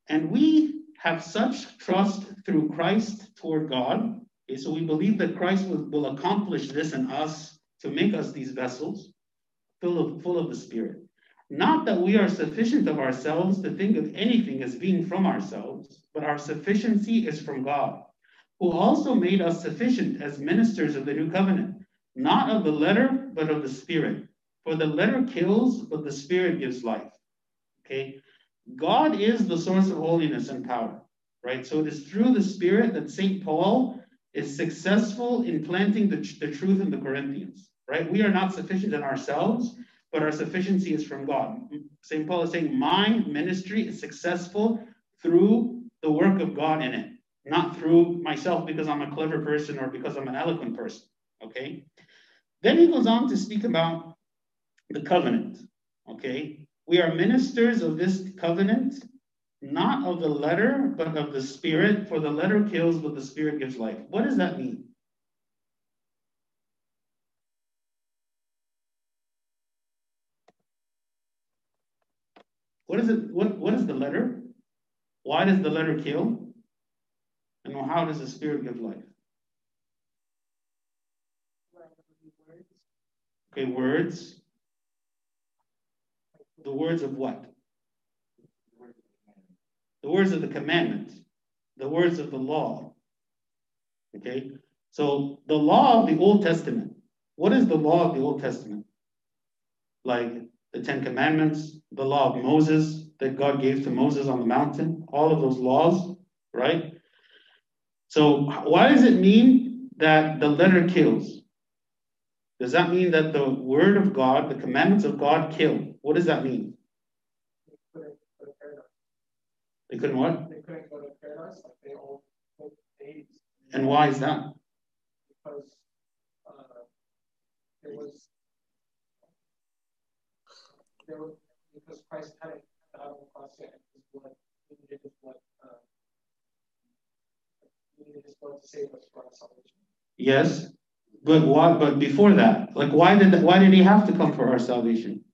And we have such trust through Christ toward God. Okay, so we believe that Christ will, will accomplish this in us to make us these vessels full of, full of the Spirit. Not that we are sufficient of ourselves to think of anything as being from ourselves, but our sufficiency is from God, who also made us sufficient as ministers of the new covenant, not of the letter, but of the Spirit. For the letter kills, but the Spirit gives life. Okay? God is the source of holiness and power, right? So it is through the Spirit that St. Paul is successful in planting the, the truth in the Corinthians, right? We are not sufficient in ourselves but our sufficiency is from God. St. Paul is saying, My ministry is successful through the work of God in it, not through myself because I'm a clever person or because I'm an eloquent person. Okay? Then he goes on to speak about the covenant. Okay? We are ministers of this covenant, not of the letter, but of the spirit, for the letter kills, but the spirit gives life. What does that mean? What is it? What, what is the letter? Why does the letter kill? And how does the spirit give life? Okay, words. The words of what? The words of the commandment, the words of the law. Okay, so the law of the Old Testament. What is the law of the Old Testament? Like the Ten Commandments, the law of Moses that God gave to Moses on the mountain, all of those laws, right? So, why does it mean that the letter kills? Does that mean that the word of God, the commandments of God kill? What does that mean? They couldn't what? They couldn't go to paradise, like they all days. And why is that? Because uh, it was there was because Christ hadn't died on the cross yet, and his blood he needed his blood. Uh, he needed his blood to save us for our salvation. Yes, but? But before that, like, why did why did he have to come for our salvation?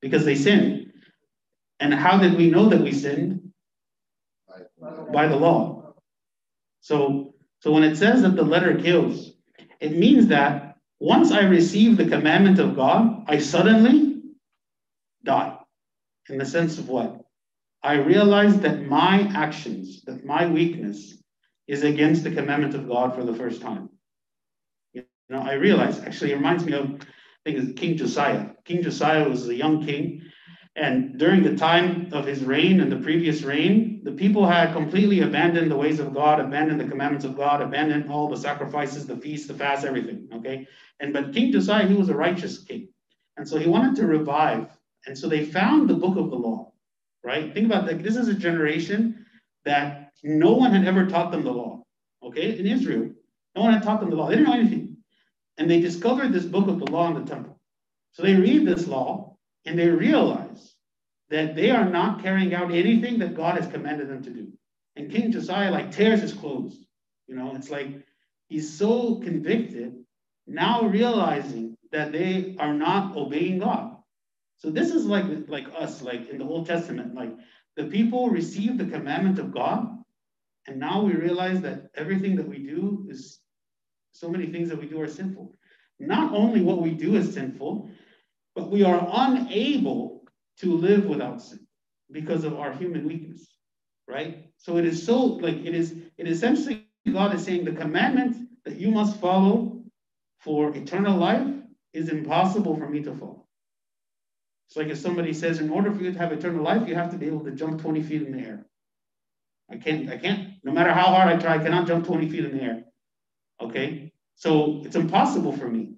Because they sinned. And how did we know that we sinned? By the law. So, so when it says that the letter kills, it means that once I receive the commandment of God, I suddenly die. In the sense of what? I realize that my actions, that my weakness is against the commandment of God for the first time. Know, I realize, actually, it reminds me of, I think it's King Josiah. King Josiah was a young king and during the time of his reign and the previous reign, the people had completely abandoned the ways of God, abandoned the commandments of God, abandoned all the sacrifices, the feasts, the fast, everything. Okay. And but King Josiah, he was a righteous king. And so he wanted to revive. And so they found the book of the law, right? Think about that. This is a generation that no one had ever taught them the law. Okay, in Israel, no one had taught them the law. They didn't know anything. And they discovered this book of the law in the temple. So they read this law and they realize that they are not carrying out anything that God has commanded them to do. And King Josiah like tears his clothes. You know, it's like he's so convicted, now realizing that they are not obeying God. So this is like like us, like in the Old Testament, like the people receive the commandment of God, and now we realize that everything that we do is so many things that we do are sinful. Not only what we do is sinful, but we are unable to live without sin because of our human weakness, right? So it is so like it is it essentially God is saying the commandment that you must follow for eternal life is impossible for me to follow. It's like if somebody says, in order for you to have eternal life, you have to be able to jump 20 feet in the air. I can't, I can't, no matter how hard I try, I cannot jump 20 feet in the air. Okay? So it's impossible for me.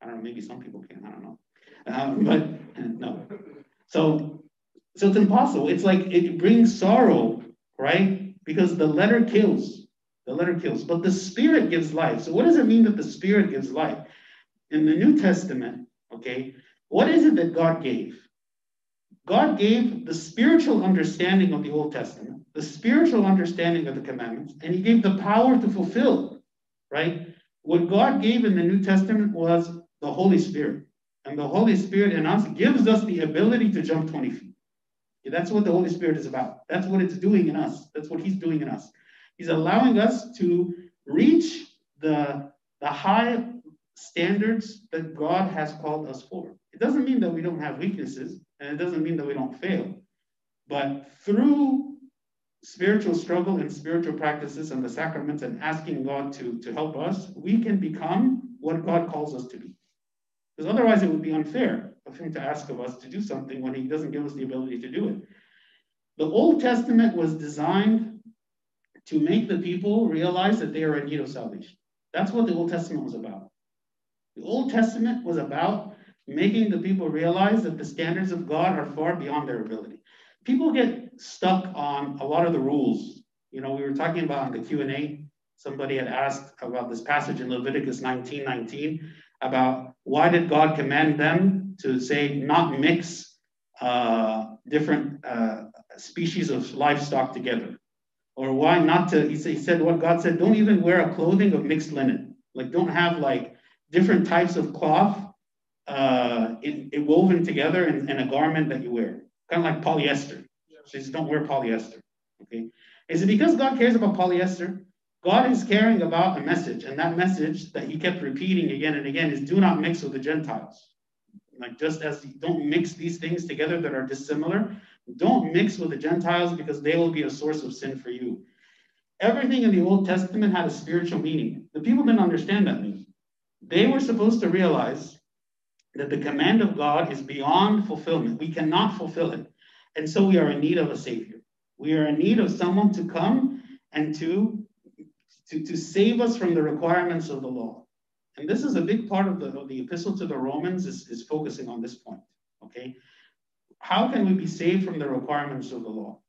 I don't know, maybe some people can, I don't know. Um, but no. So, so it's impossible. It's like it brings sorrow, right? Because the letter kills. The letter kills, but the spirit gives life. So, what does it mean that the spirit gives life? In the New Testament, okay, what is it that God gave? God gave the spiritual understanding of the Old Testament, the spiritual understanding of the commandments, and He gave the power to fulfill, right? What God gave in the New Testament was the Holy Spirit. And the Holy Spirit in us gives us the ability to jump 20 feet. that's what the Holy Spirit is about. That's what it's doing in us. That's what He's doing in us. He's allowing us to reach the, the high standards that God has called us for. It doesn't mean that we don't have weaknesses, and it doesn't mean that we don't fail. But through spiritual struggle and spiritual practices and the sacraments and asking God to, to help us, we can become what God calls us to be. Because otherwise it would be unfair of him to ask of us to do something when he doesn't give us the ability to do it. The Old Testament was designed to make the people realize that they are in need of salvation. That's what the Old Testament was about. The Old Testament was about making the people realize that the standards of God are far beyond their ability. People get stuck on a lot of the rules. You know, we were talking about in the Q&A, somebody had asked about this passage in Leviticus 19, 19, about why did God command them to say not mix uh, different uh, species of livestock together? Or why not to, he said, what God said, don't even wear a clothing of mixed linen. Like don't have like different types of cloth uh, in, in woven together in, in, a garment that you wear, kind of like polyester. Says don't wear polyester. Okay. Is it because God cares about polyester? God is caring about a message, and that message that he kept repeating again and again is do not mix with the Gentiles. Like just as don't mix these things together that are dissimilar, don't mix with the Gentiles because they will be a source of sin for you. Everything in the Old Testament had a spiritual meaning. The people didn't understand that meaning. They were supposed to realize that the command of God is beyond fulfillment. We cannot fulfill it. And so we are in need of a Savior. We are in need of someone to come and to, to, to save us from the requirements of the law. And this is a big part of the, of the epistle to the Romans is, is focusing on this point. Okay. How can we be saved from the requirements of the law?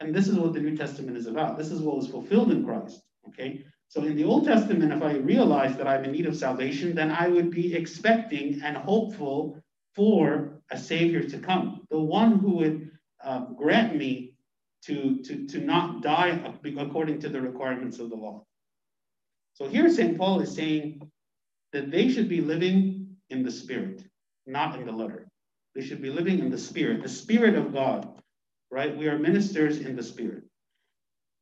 And this is what the New Testament is about. This is what was fulfilled in Christ. Okay. So in the Old Testament, if I realize that I'm in need of salvation, then I would be expecting and hopeful for a Savior to come, the one who would uh, grant me to, to, to not die according to the requirements of the law. So here St. Paul is saying that they should be living in the spirit, not in the letter. They should be living in the spirit, the spirit of God, right? We are ministers in the spirit.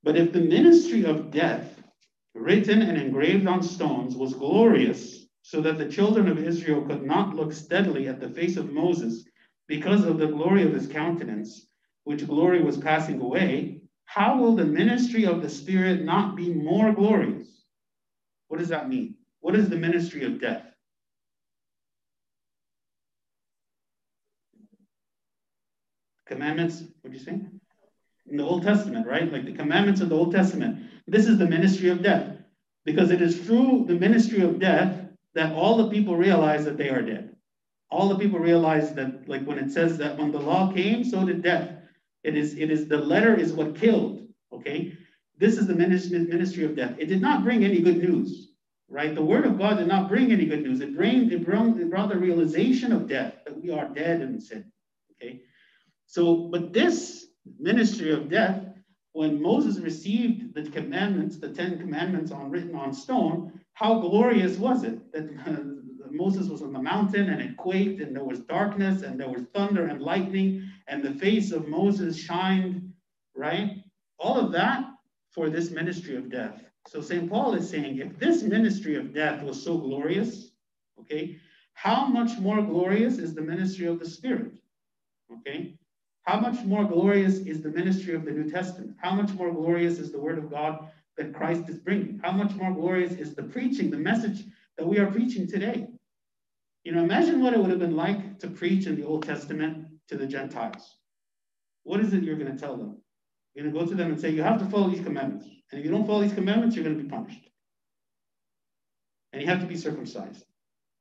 But if the ministry of death, written and engraved on stones, was glorious, so that the children of Israel could not look steadily at the face of Moses because of the glory of his countenance, which glory was passing away, how will the ministry of the Spirit not be more glorious? What does that mean? What is the ministry of death? Commandments, what do you say? In the Old Testament, right? Like the commandments of the Old Testament. This is the ministry of death. Because it is through the ministry of death that all the people realize that they are dead. All the people realize that, like when it says that when the law came, so did death. It is, it is the letter is what killed. Okay. This is the ministry of death. It did not bring any good news right? The word of God did not bring any good news. It, bring, it, brought, it brought the realization of death, that we are dead in sin, okay? So, but this ministry of death, when Moses received the commandments, the Ten Commandments on written on stone, how glorious was it that uh, Moses was on the mountain and it quaked and there was darkness and there was thunder and lightning and the face of Moses shined, right? All of that for this ministry of death. So St. Paul is saying, if this ministry of death was so glorious, okay, how much more glorious is the ministry of the Spirit? Okay, how much more glorious is the ministry of the New Testament? How much more glorious is the Word of God that Christ is bringing? How much more glorious is the preaching, the message that we are preaching today? You know, imagine what it would have been like to preach in the Old Testament to the Gentiles. What is it you're going to tell them? You're going to go to them and say, You have to follow these commandments. And if you don't follow these commandments, you're going to be punished. And you have to be circumcised.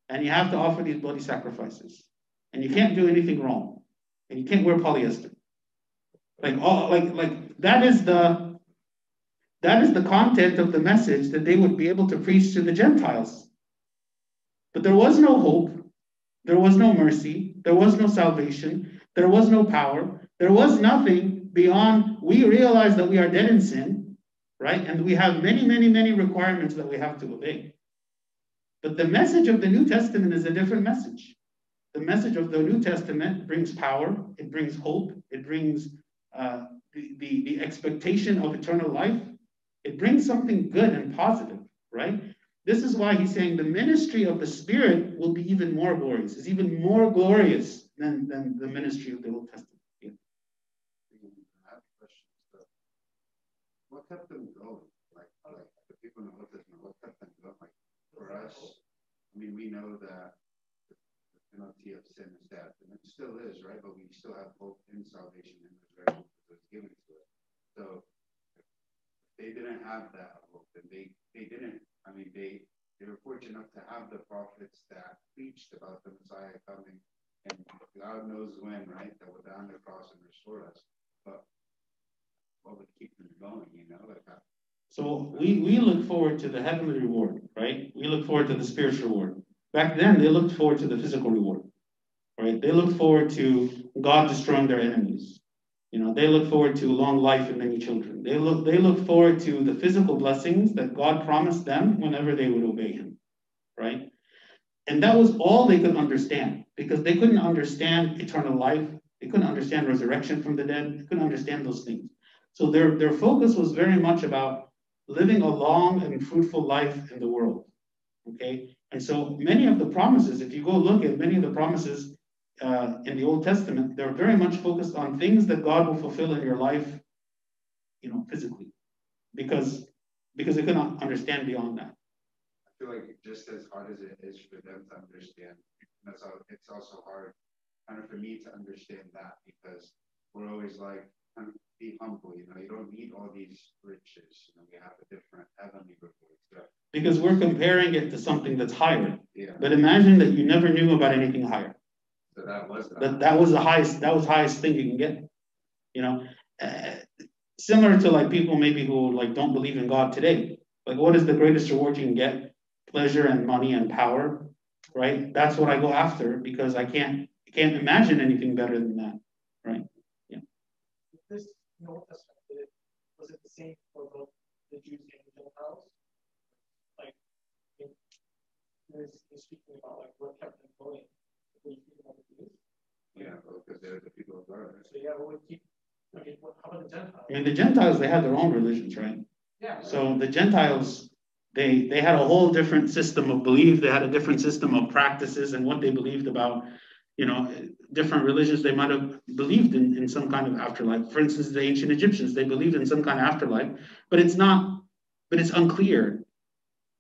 And you have to offer these bloody sacrifices. And you can't do anything wrong. And you can't wear polyester. Like all like like that is the that is the content of the message that they would be able to preach to the Gentiles. But there was no hope, there was no mercy, there was no salvation, there was no power, there was nothing beyond we realize that we are dead in sin right? And we have many, many, many requirements that we have to obey. But the message of the New Testament is a different message. The message of the New Testament brings power, it brings hope, it brings uh, the, the, the expectation of eternal life. It brings something good and positive, right? This is why he's saying the ministry of the Spirit will be even more glorious. It's even more glorious than, than the ministry of the Old Testament. Yeah. what kept them going? Like, like the people in the Old Testament, what kept them going? Like for us, I mean, we know that the penalty of sin is death, and it still is, right? But we still have hope in salvation and resurrection it's given to us. So they didn't have that hope, and they they didn't. I mean, they they were fortunate enough to have the prophets that preached about the Messiah coming, and God knows when, right? That would die on the cross and restore us. But what would keep them going, you know? Like that. So we, we look forward to the heavenly reward, right? We look forward to the spiritual reward. Back then, they looked forward to the physical reward, right? They looked forward to God destroying their enemies. You know, they look forward to long life and many children. They look, they look forward to the physical blessings that God promised them whenever they would obey Him, right? And that was all they could understand because they couldn't understand eternal life. They couldn't understand resurrection from the dead. They couldn't understand those things. So their, their focus was very much about living a long and fruitful life in the world. Okay? And so many of the promises, if you go look at many of the promises uh, in the Old Testament, they're very much focused on things that God will fulfill in your life, you know, physically, because because they cannot understand beyond that. I feel like just as hard as it is for them to understand, that's how it's also hard kind of for me to understand that because we're always like kind of be humble, you know, you don't need all these riches, you know, we have a different heavenly reward. So, Because we're comparing it to something that's higher. yeah, But imagine that you never knew about anything higher. That That was the highest that was highest thing you can get. You know, uh, similar to like people maybe who like don't believe in God today. Like, what is the greatest reward you can get? Pleasure and money and power, right? That's what I go after because I can't I can't imagine anything better than that, right? This, Testament, did it, was it the same for both the Jews and the Gentiles? Like, there's, speaking about like what kept them going. You. Yeah, because they're the people of God. So yeah, what would keep, I mean, what, how about the Gentiles? I mean, the Gentiles they had their own religions, right? Yeah. So the Gentiles, they they had a whole different system of belief. They had a different system of practices and what they believed about, you know, different religions. They might have believed in, in some kind of afterlife. For instance, the ancient Egyptians, they believed in some kind of afterlife, but it's not, but it's unclear.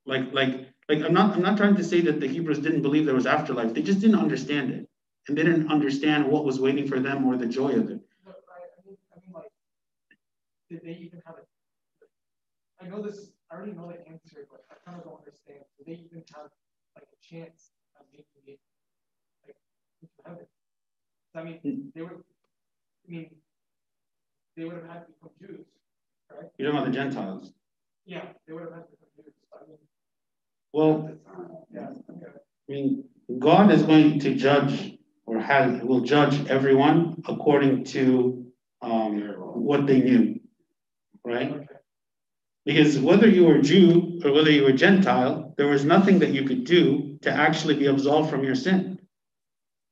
Like like like I'm not I'm not trying to say that the Hebrews didn't believe there was afterlife. They just didn't understand it, and they didn't understand what was waiting for them or the joy of it. I, mean, I mean, like, did they even have a? I know this. I already know the answer, but I kind of don't understand. Did they even have like a chance of making it like into heaven? I mean, hmm. they would. I mean, they would have had to become Jews, right? You don't know about the Gentiles. Yeah, they would have had to become Jews. I mean, Well, yeah. Okay. I mean, God is going to judge or has will judge everyone according to um, what they knew, right? Because whether you were Jew or whether you were Gentile, there was nothing that you could do to actually be absolved from your sin,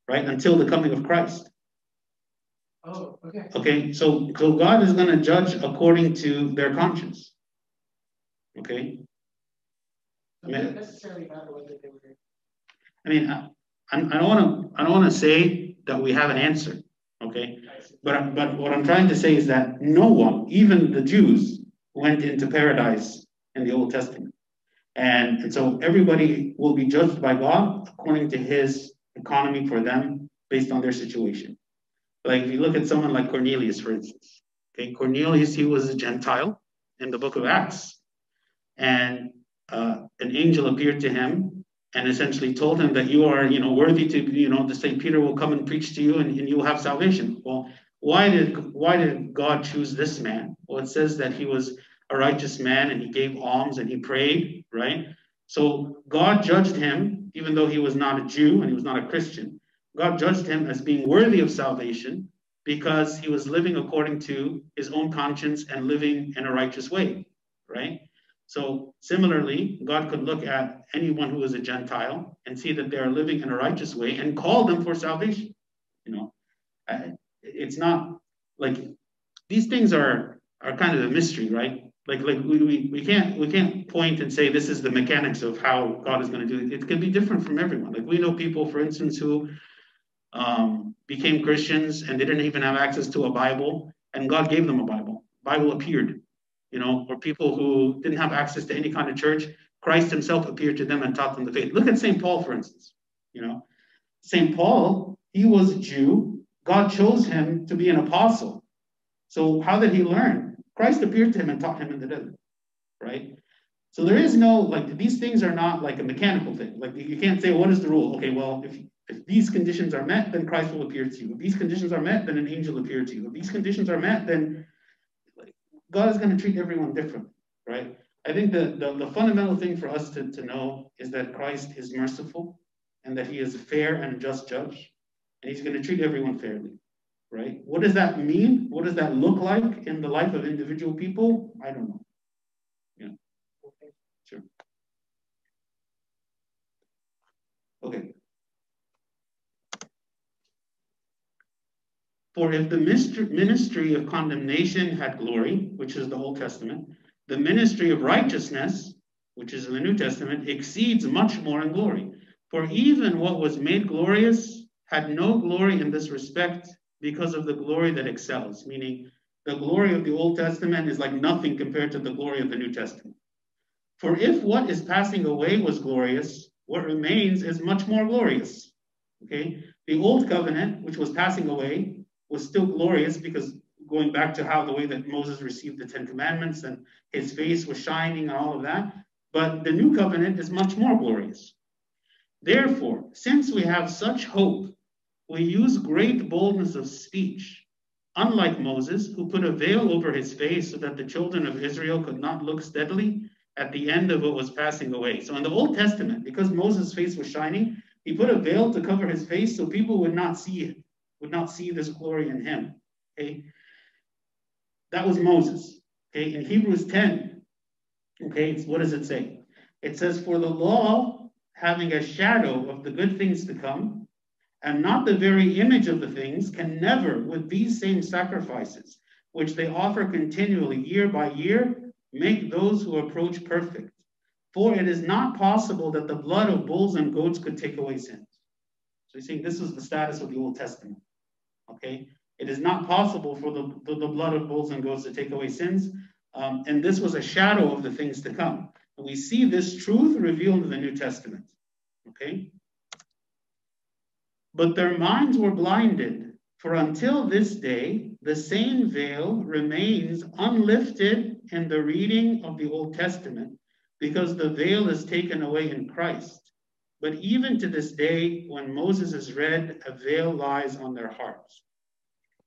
right? Until the coming of Christ. Oh, okay. Okay, so so God is going to judge according to their conscience. Okay, So it doesn't necessarily matter whether they were. I mean, I, don't want to I don't want to say that we have an answer. Okay, But, but what I'm trying to say is that no one, even the Jews, went into paradise in the Old Testament. And, and so everybody will be judged by God according to his economy for them based on their situation. Like if you look at someone like Cornelius, for instance. Okay, Cornelius, he was a Gentile in the book of Acts. And uh, an angel appeared to him and essentially told him that you are, you know, worthy to, you know, to say Peter will come and preach to you and, and you will have salvation. Well, why did why did God choose this man? Well, it says that he was a righteous man and he gave alms and he prayed, right? So God judged him, even though he was not a Jew and he was not a Christian. God judged him as being worthy of salvation because he was living according to his own conscience and living in a righteous way, right? So similarly, God could look at anyone who is a Gentile and see that they are living in a righteous way and call them for salvation. You know, it's not like these things are are kind of a mystery, right? Like like we, we, we can't we can't point and say this is the mechanics of how God is going to do it. It can be different from everyone. Like we know people, for instance, who um, became Christians and they didn't even have access to a Bible, and God gave them a Bible. Bible appeared you know, or people who didn't have access to any kind of church, Christ himself appeared to them and taught them the faith. Look at St. Paul, for instance. You know, St. Paul, he was a Jew. God chose him to be an apostle. So how did he learn? Christ appeared to him and taught him in the desert, right? So there is no like these things are not like a mechanical thing. Like you can't say what is the rule? Okay, well if if these conditions are met, then Christ will appear to you. If these conditions are met, then an angel appear to you. If these conditions are met, then God is going to treat everyone differently, right? I think the, the, the, fundamental thing for us to, to know is that Christ is merciful and that he is a fair and just judge, and he's going to treat everyone fairly, right? What does that mean? What does that look like in the life of individual people? I don't know. Yeah. Sure. Okay. For if the ministry of condemnation had glory, which is the Old Testament, the ministry of righteousness, which is in the New Testament, exceeds much more in glory. For even what was made glorious had no glory in this respect because of the glory that excels, meaning the glory of the Old Testament is like nothing compared to the glory of the New Testament. For if what is passing away was glorious, what remains is much more glorious. Okay? The old covenant, which was passing away, was still glorious because going back to how the way that Moses received the Ten Commandments and his face was shining and all of that. But the new covenant is much more glorious. Therefore, since we have such hope, we use great boldness of speech, unlike Moses, who put a veil over his face so that the children of Israel could not look steadily at the end of what was passing away. So in the Old Testament, because Moses' face was shining, he put a veil to cover his face so people would not see it, would not see this glory in him. Okay. That was Moses. Okay. In Hebrews 10, okay, what does it say? It says, For the law, having a shadow of the good things to come, and not the very image of the things, can never, with these same sacrifices, which they offer continually year by year, make those who approach perfect. For it is not possible that the blood of bulls and goats could take away sins. So he's saying this is the status of the Old Testament. Okay? It is not possible for the, the, the blood of bulls and goats to take away sins. Um, and this was a shadow of the things to come. And we see this truth revealed in the New Testament. Okay? But their minds were blinded, for until this day, the same veil remains unlifted in the reading of the Old Testament because the veil is taken away in Christ. But even to this day, when Moses is read, a veil lies on their hearts.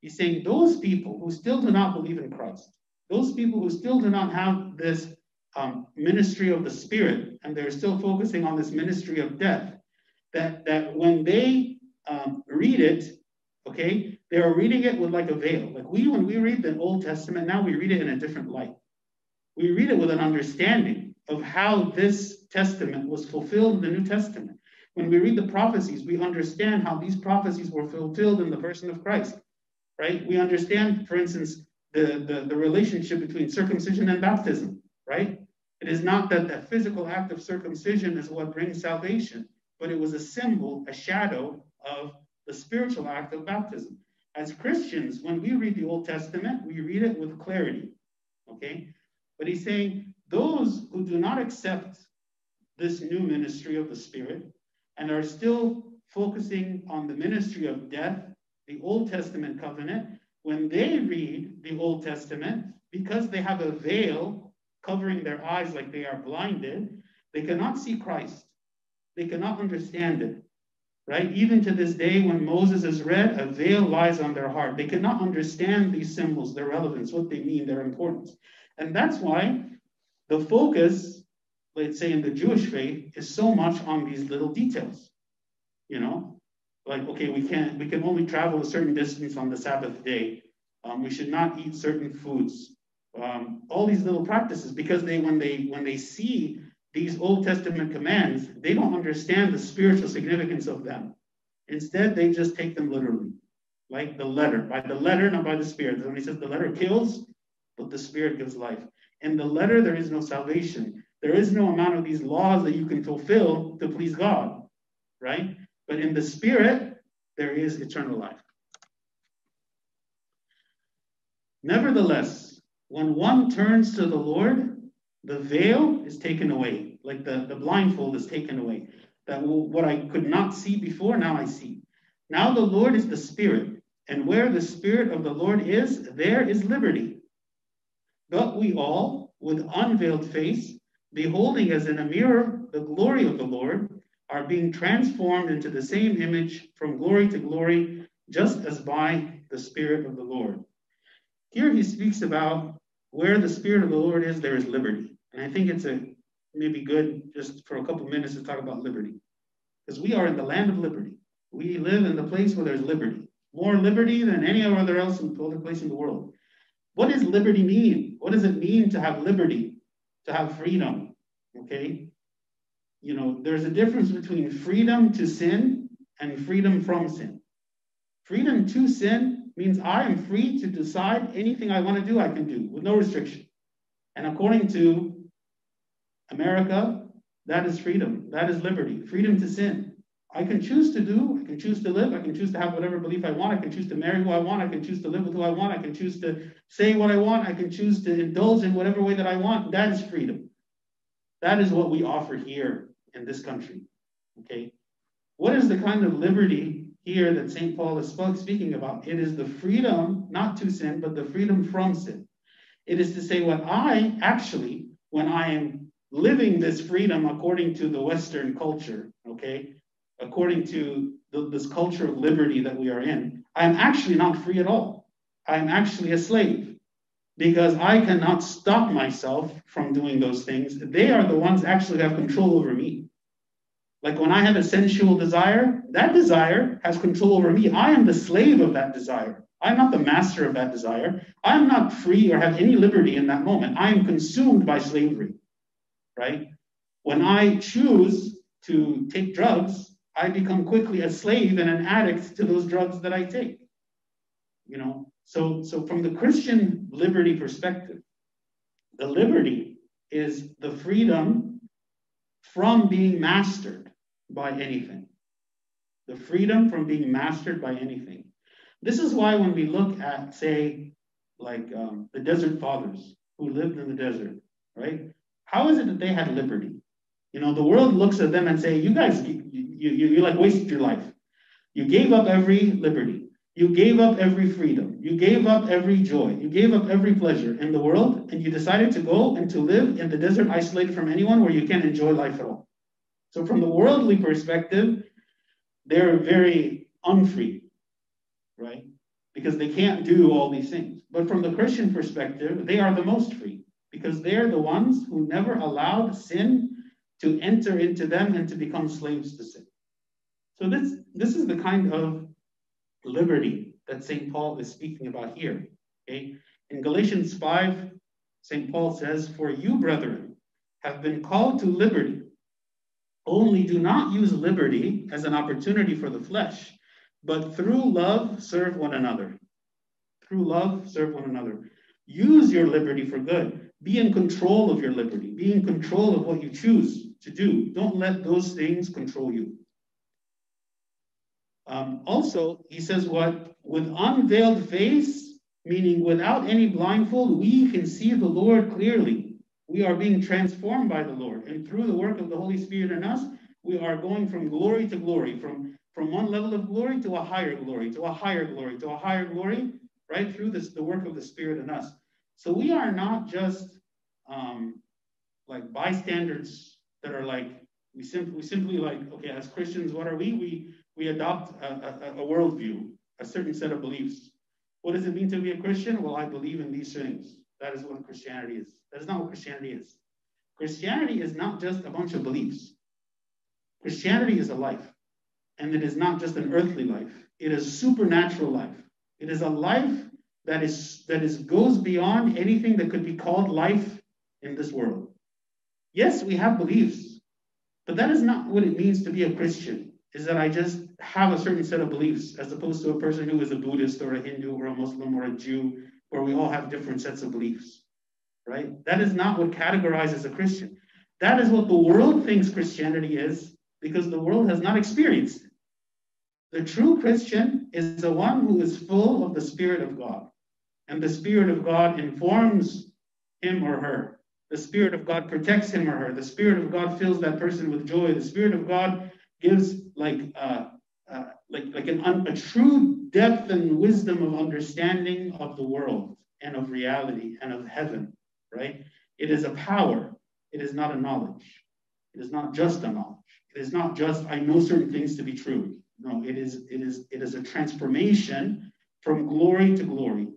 He's saying those people who still do not believe in Christ, those people who still do not have this um, ministry of the Spirit, and they're still focusing on this ministry of death, that, that when they um, read it, okay, they are reading it with like a veil. Like we, when we read the Old Testament, now we read it in a different light. We read it with an understanding of how this testament was fulfilled in the New Testament. When we read the prophecies, we understand how these prophecies were fulfilled in the person of Christ right? We understand, for instance, the, the, the relationship between circumcision and baptism, right? It is not that the physical act of circumcision is what brings salvation, but it was a symbol, a shadow of the spiritual act of baptism. As Christians, when we read the Old Testament, we read it with clarity, okay? But he's saying those who do not accept this new ministry of the Spirit and are still focusing on the ministry of death the Old Testament covenant, when they read the Old Testament, because they have a veil covering their eyes like they are blinded, they cannot see Christ. They cannot understand it. Right? Even to this day, when Moses is read, a veil lies on their heart. They cannot understand these symbols, their relevance, what they mean, their importance. And that's why the focus, let's say in the Jewish faith, is so much on these little details. You know, like, okay, we can't, we can only travel a certain distance on the Sabbath day. Um, we should not eat certain foods. Um, all these little practices, because they, when they, when they see these Old Testament commands, they don't understand the spiritual significance of them. Instead, they just take them literally, like the letter, by the letter, not by the spirit. When he says the letter kills, but the spirit gives life. In the letter, there is no salvation. There is no amount of these laws that you can fulfill to please God, right? But in the spirit, there is eternal life. Nevertheless, when one turns to the Lord, the veil is taken away, like the, the blindfold is taken away. That what I could not see before, now I see. Now the Lord is the Spirit, and where the Spirit of the Lord is, there is liberty. But we all, with unveiled face, beholding as in a mirror the glory of the Lord, are being transformed into the same image from glory to glory, just as by the Spirit of the Lord. Here he speaks about where the Spirit of the Lord is, there is liberty. And I think it's a maybe good just for a couple minutes to talk about liberty. Because we are in the land of liberty. We live in the place where there's liberty. More liberty than any other else in other place in the world. What does liberty mean? What does it mean to have liberty, to have freedom? Okay you know, there's a difference between freedom to sin and freedom from sin. Freedom to sin means I am free to decide anything I want to do, I can do with no restriction. And according to America, that is freedom. That is liberty. Freedom to sin. I can choose to do, I can choose to live, I can choose to have whatever belief I want, I can choose to marry who I want, I can choose to live with who I want, I can choose to say what I want, I can choose to indulge in whatever way that I want. That is freedom. That is what we offer here in this country. Okay? What is the kind of liberty here that St. Paul is speaking about? It is the freedom not to sin, but the freedom from sin. It is to say, what I actually, when I am living this freedom according to the Western culture, okay, according to the, this culture of liberty that we are in, I'm actually not free at all. I'm actually a slave because I cannot stop myself from doing those things. They are the ones actually have control over me. Like when I have a sensual desire, that desire has control over me. I am the slave of that desire. I'm not the master of that desire. I'm not free or have any liberty in that moment. I am consumed by slavery, right? When I choose to take drugs, I become quickly a slave and an addict to those drugs that I take. You know, so so from the Christian liberty perspective, the liberty is the freedom from being mastered by anything. The freedom from being mastered by anything. This is why when we look at, say, like um, the desert fathers who lived in the desert, right? How is it that they had liberty? You know, the world looks at them and say, you guys, you, you like wasted your life. You gave up every liberty. You gave up every freedom. You gave up every joy. You gave up every pleasure in the world, and you decided to go and to live in the desert isolated from anyone where you can't enjoy life at all. So, from the worldly perspective, they're very unfree, right? Because they can't do all these things. But from the Christian perspective, they are the most free because they're the ones who never allowed sin to enter into them and to become slaves to sin. So this, this is the kind of liberty that St. Paul is speaking about here. Okay? In Galatians 5, St. Paul says, For you, brethren, have been called to liberty. Only do not use liberty as an opportunity for the flesh, but through love serve one another. Through love serve one another. Use your liberty for good. Be in control of your liberty. Be in control of what you choose to do. Don't let those things control you. Um, also, he says what? With unveiled face, meaning without any blindfold, we can see the Lord clearly. We are being transformed by the Lord. And through the work of the Holy Spirit in us, we are going from glory to glory, from, from one level of glory to a higher glory, to a higher glory, to a higher glory, right? Through this, the work of the Spirit in us. So we are not just um, like bystanders that are like we simply we simply like okay as Christians what are we we we adopt a, a, a worldview a certain set of beliefs. What does it mean to be a Christian? Well, I believe in these things. That is what Christianity is. That is not what Christianity is. Christianity is not just a bunch of beliefs. Christianity is a life. And it is not just an earthly life. It is supernatural life. It is a life that is that is goes beyond anything that could be called life in this world. Yes, we have beliefs, but that is not what it means to be a Christian, is that I just have a certain set of beliefs as opposed to a person who is a Buddhist or a Hindu or a Muslim or a Jew, where we all have different sets of beliefs, right? That is not what categorizes a Christian. That is what the world thinks Christianity is because the world has not experienced it. The true Christian is the one who is full of the Spirit of God, and the Spirit of God informs him or her the Spirit of God protects him or her. The Spirit of God fills that person with joy. The Spirit of God gives like uh, uh, like like an un, a true depth and wisdom of understanding of the world and of reality and of heaven. Right? It is a power. It is not a knowledge. It is not just a knowledge. It is not just I know certain things to be true. No, it is it is it is a transformation from glory to glory.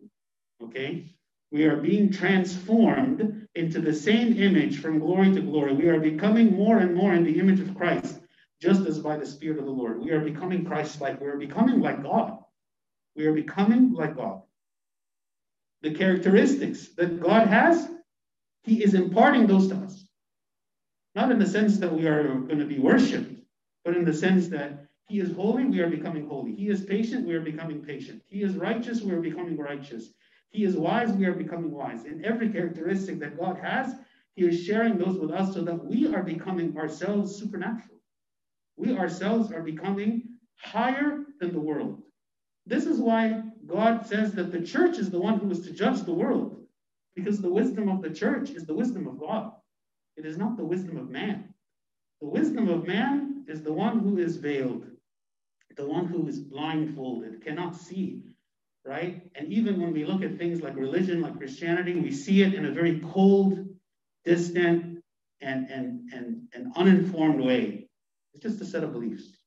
Okay? We are being transformed into the same image from glory to glory. We are becoming more and more in the image of Christ, just as by the Spirit of the Lord. We are becoming Christ like. We are becoming like God. We are becoming like God. The characteristics that God has, He is imparting those to us. Not in the sense that we are going to be worshiped, but in the sense that He is holy, we are becoming holy. He is patient, we are becoming patient. He is righteous, we are becoming righteous. He is wise, we are becoming wise. In every characteristic that God has, He is sharing those with us so that we are becoming ourselves supernatural. We ourselves are becoming higher than the world. This is why God says that the church is the one who is to judge the world, because the wisdom of the church is the wisdom of God. It is not the wisdom of man. The wisdom of man is the one who is veiled, the one who is blindfolded, cannot see, right? And even when we look at things like religion, like Christianity, we see it in a very cold, distant, and, and, and, and uninformed way. It's just a set of beliefs.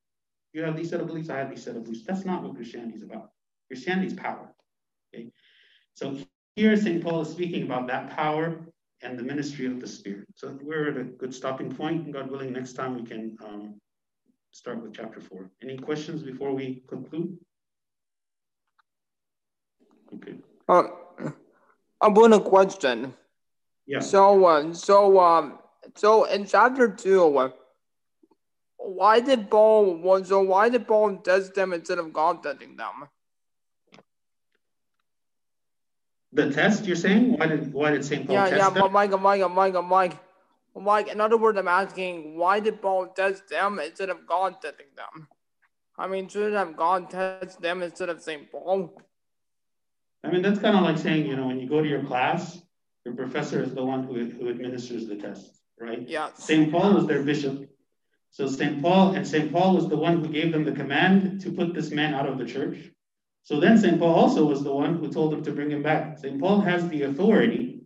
You have these set of beliefs, I have these set of beliefs. That's not what Christianity is about. Christianity is power. Okay? So here St. Paul is speaking about that power and the ministry of the Spirit. So we're at a good stopping point, and God willing, next time we can um, start with chapter four. Any questions before we conclude? Okay. Uh, I want a question. Yeah. So, uh, so, um, so in chapter two, uh, why did Paul? So why did Paul test them instead of God testing them? The test you're saying? Why did why did St. Paul yeah, test yeah, them? but Mike, Mike, Mike, Mike, Mike. In other words, I'm asking, why did Paul test them instead of God testing them? I mean, shouldn't have God test them instead of St. Paul? I mean, that's kind of like saying, you know, when you go to your class, your professor is the one who, who administers the test, right? Yeah. St. Paul was their bishop. So St. Paul, and St. Paul was the one who gave them the command to put this man out of the church. So then St. Paul also was the one who told them to bring him back. St. Paul has the authority,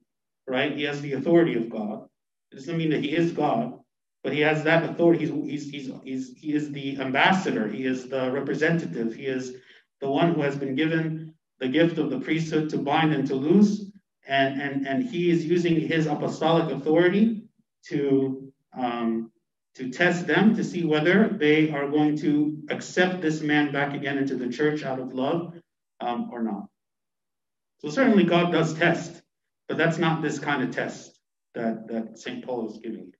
right? He has the authority of God. It doesn't mean that he is God, but he has that authority. He's, he's, he's, he's, he is the ambassador, he is the representative, he is the one who has been given the gift of the priesthood to bind and to loose. And, and, and he is using his apostolic authority to, um, to test them to see whether they are going to accept this man back again into the church out of love um, or not. So certainly God does test, but that's not this kind of test that, that St. Paul is giving.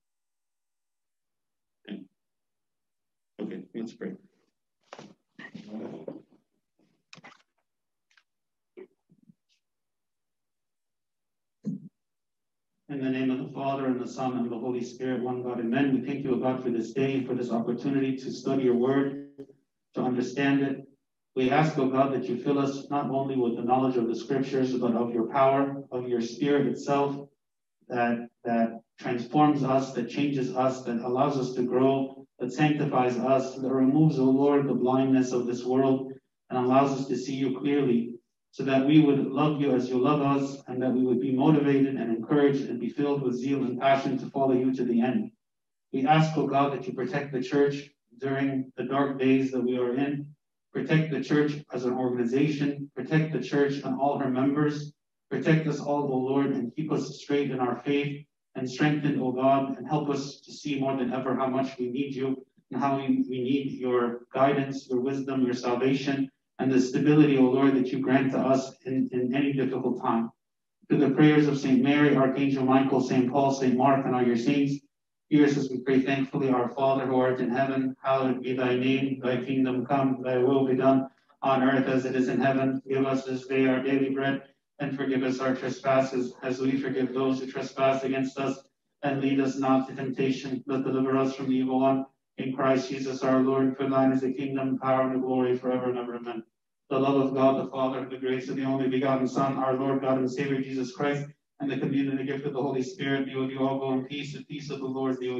Okay, okay let's pray. In the name of the Father, and the Son, and the Holy Spirit, one God, amen. We thank you, O God, for this day, for this opportunity to study your word, to understand it. We ask, O God, that you fill us not only with the knowledge of the scriptures, but of your power, of your spirit itself, that, that transforms us, that changes us, that allows us to grow, that sanctifies us, that removes, O Lord, the blindness of this world, and allows us to see you clearly so that we would love you as you love us, and that we would be motivated and encouraged and be filled with zeal and passion to follow you to the end. We ask, O God, that you protect the church during the dark days that we are in. Protect the church as an organization. Protect the church and all her members. Protect us all, O Lord, and keep us straight in our faith and strengthen, O God, and help us to see more than ever how much we need you and how we, we need your guidance, your wisdom, your salvation and the stability, O Lord, that you grant to us in, in any difficult time. Through the prayers of St. Mary, Archangel Michael, St. Paul, St. Mark, and all your saints, hear us as we pray thankfully, Our Father who art in heaven, hallowed be thy name, thy kingdom come, thy will be done on earth as it is in heaven. Give us this day our daily bread, and forgive us our trespasses as we forgive those who trespass against us. And lead us not to temptation, but deliver us from the evil one. In Christ Jesus our Lord, for thine is the kingdom, power, and the glory forever and ever. Amen the love of God the Father, the grace of the only begotten Son, our Lord God and Savior Jesus Christ, and the communion and the gift of the Holy Spirit be with you all. Go in peace. The peace of the Lord be with you.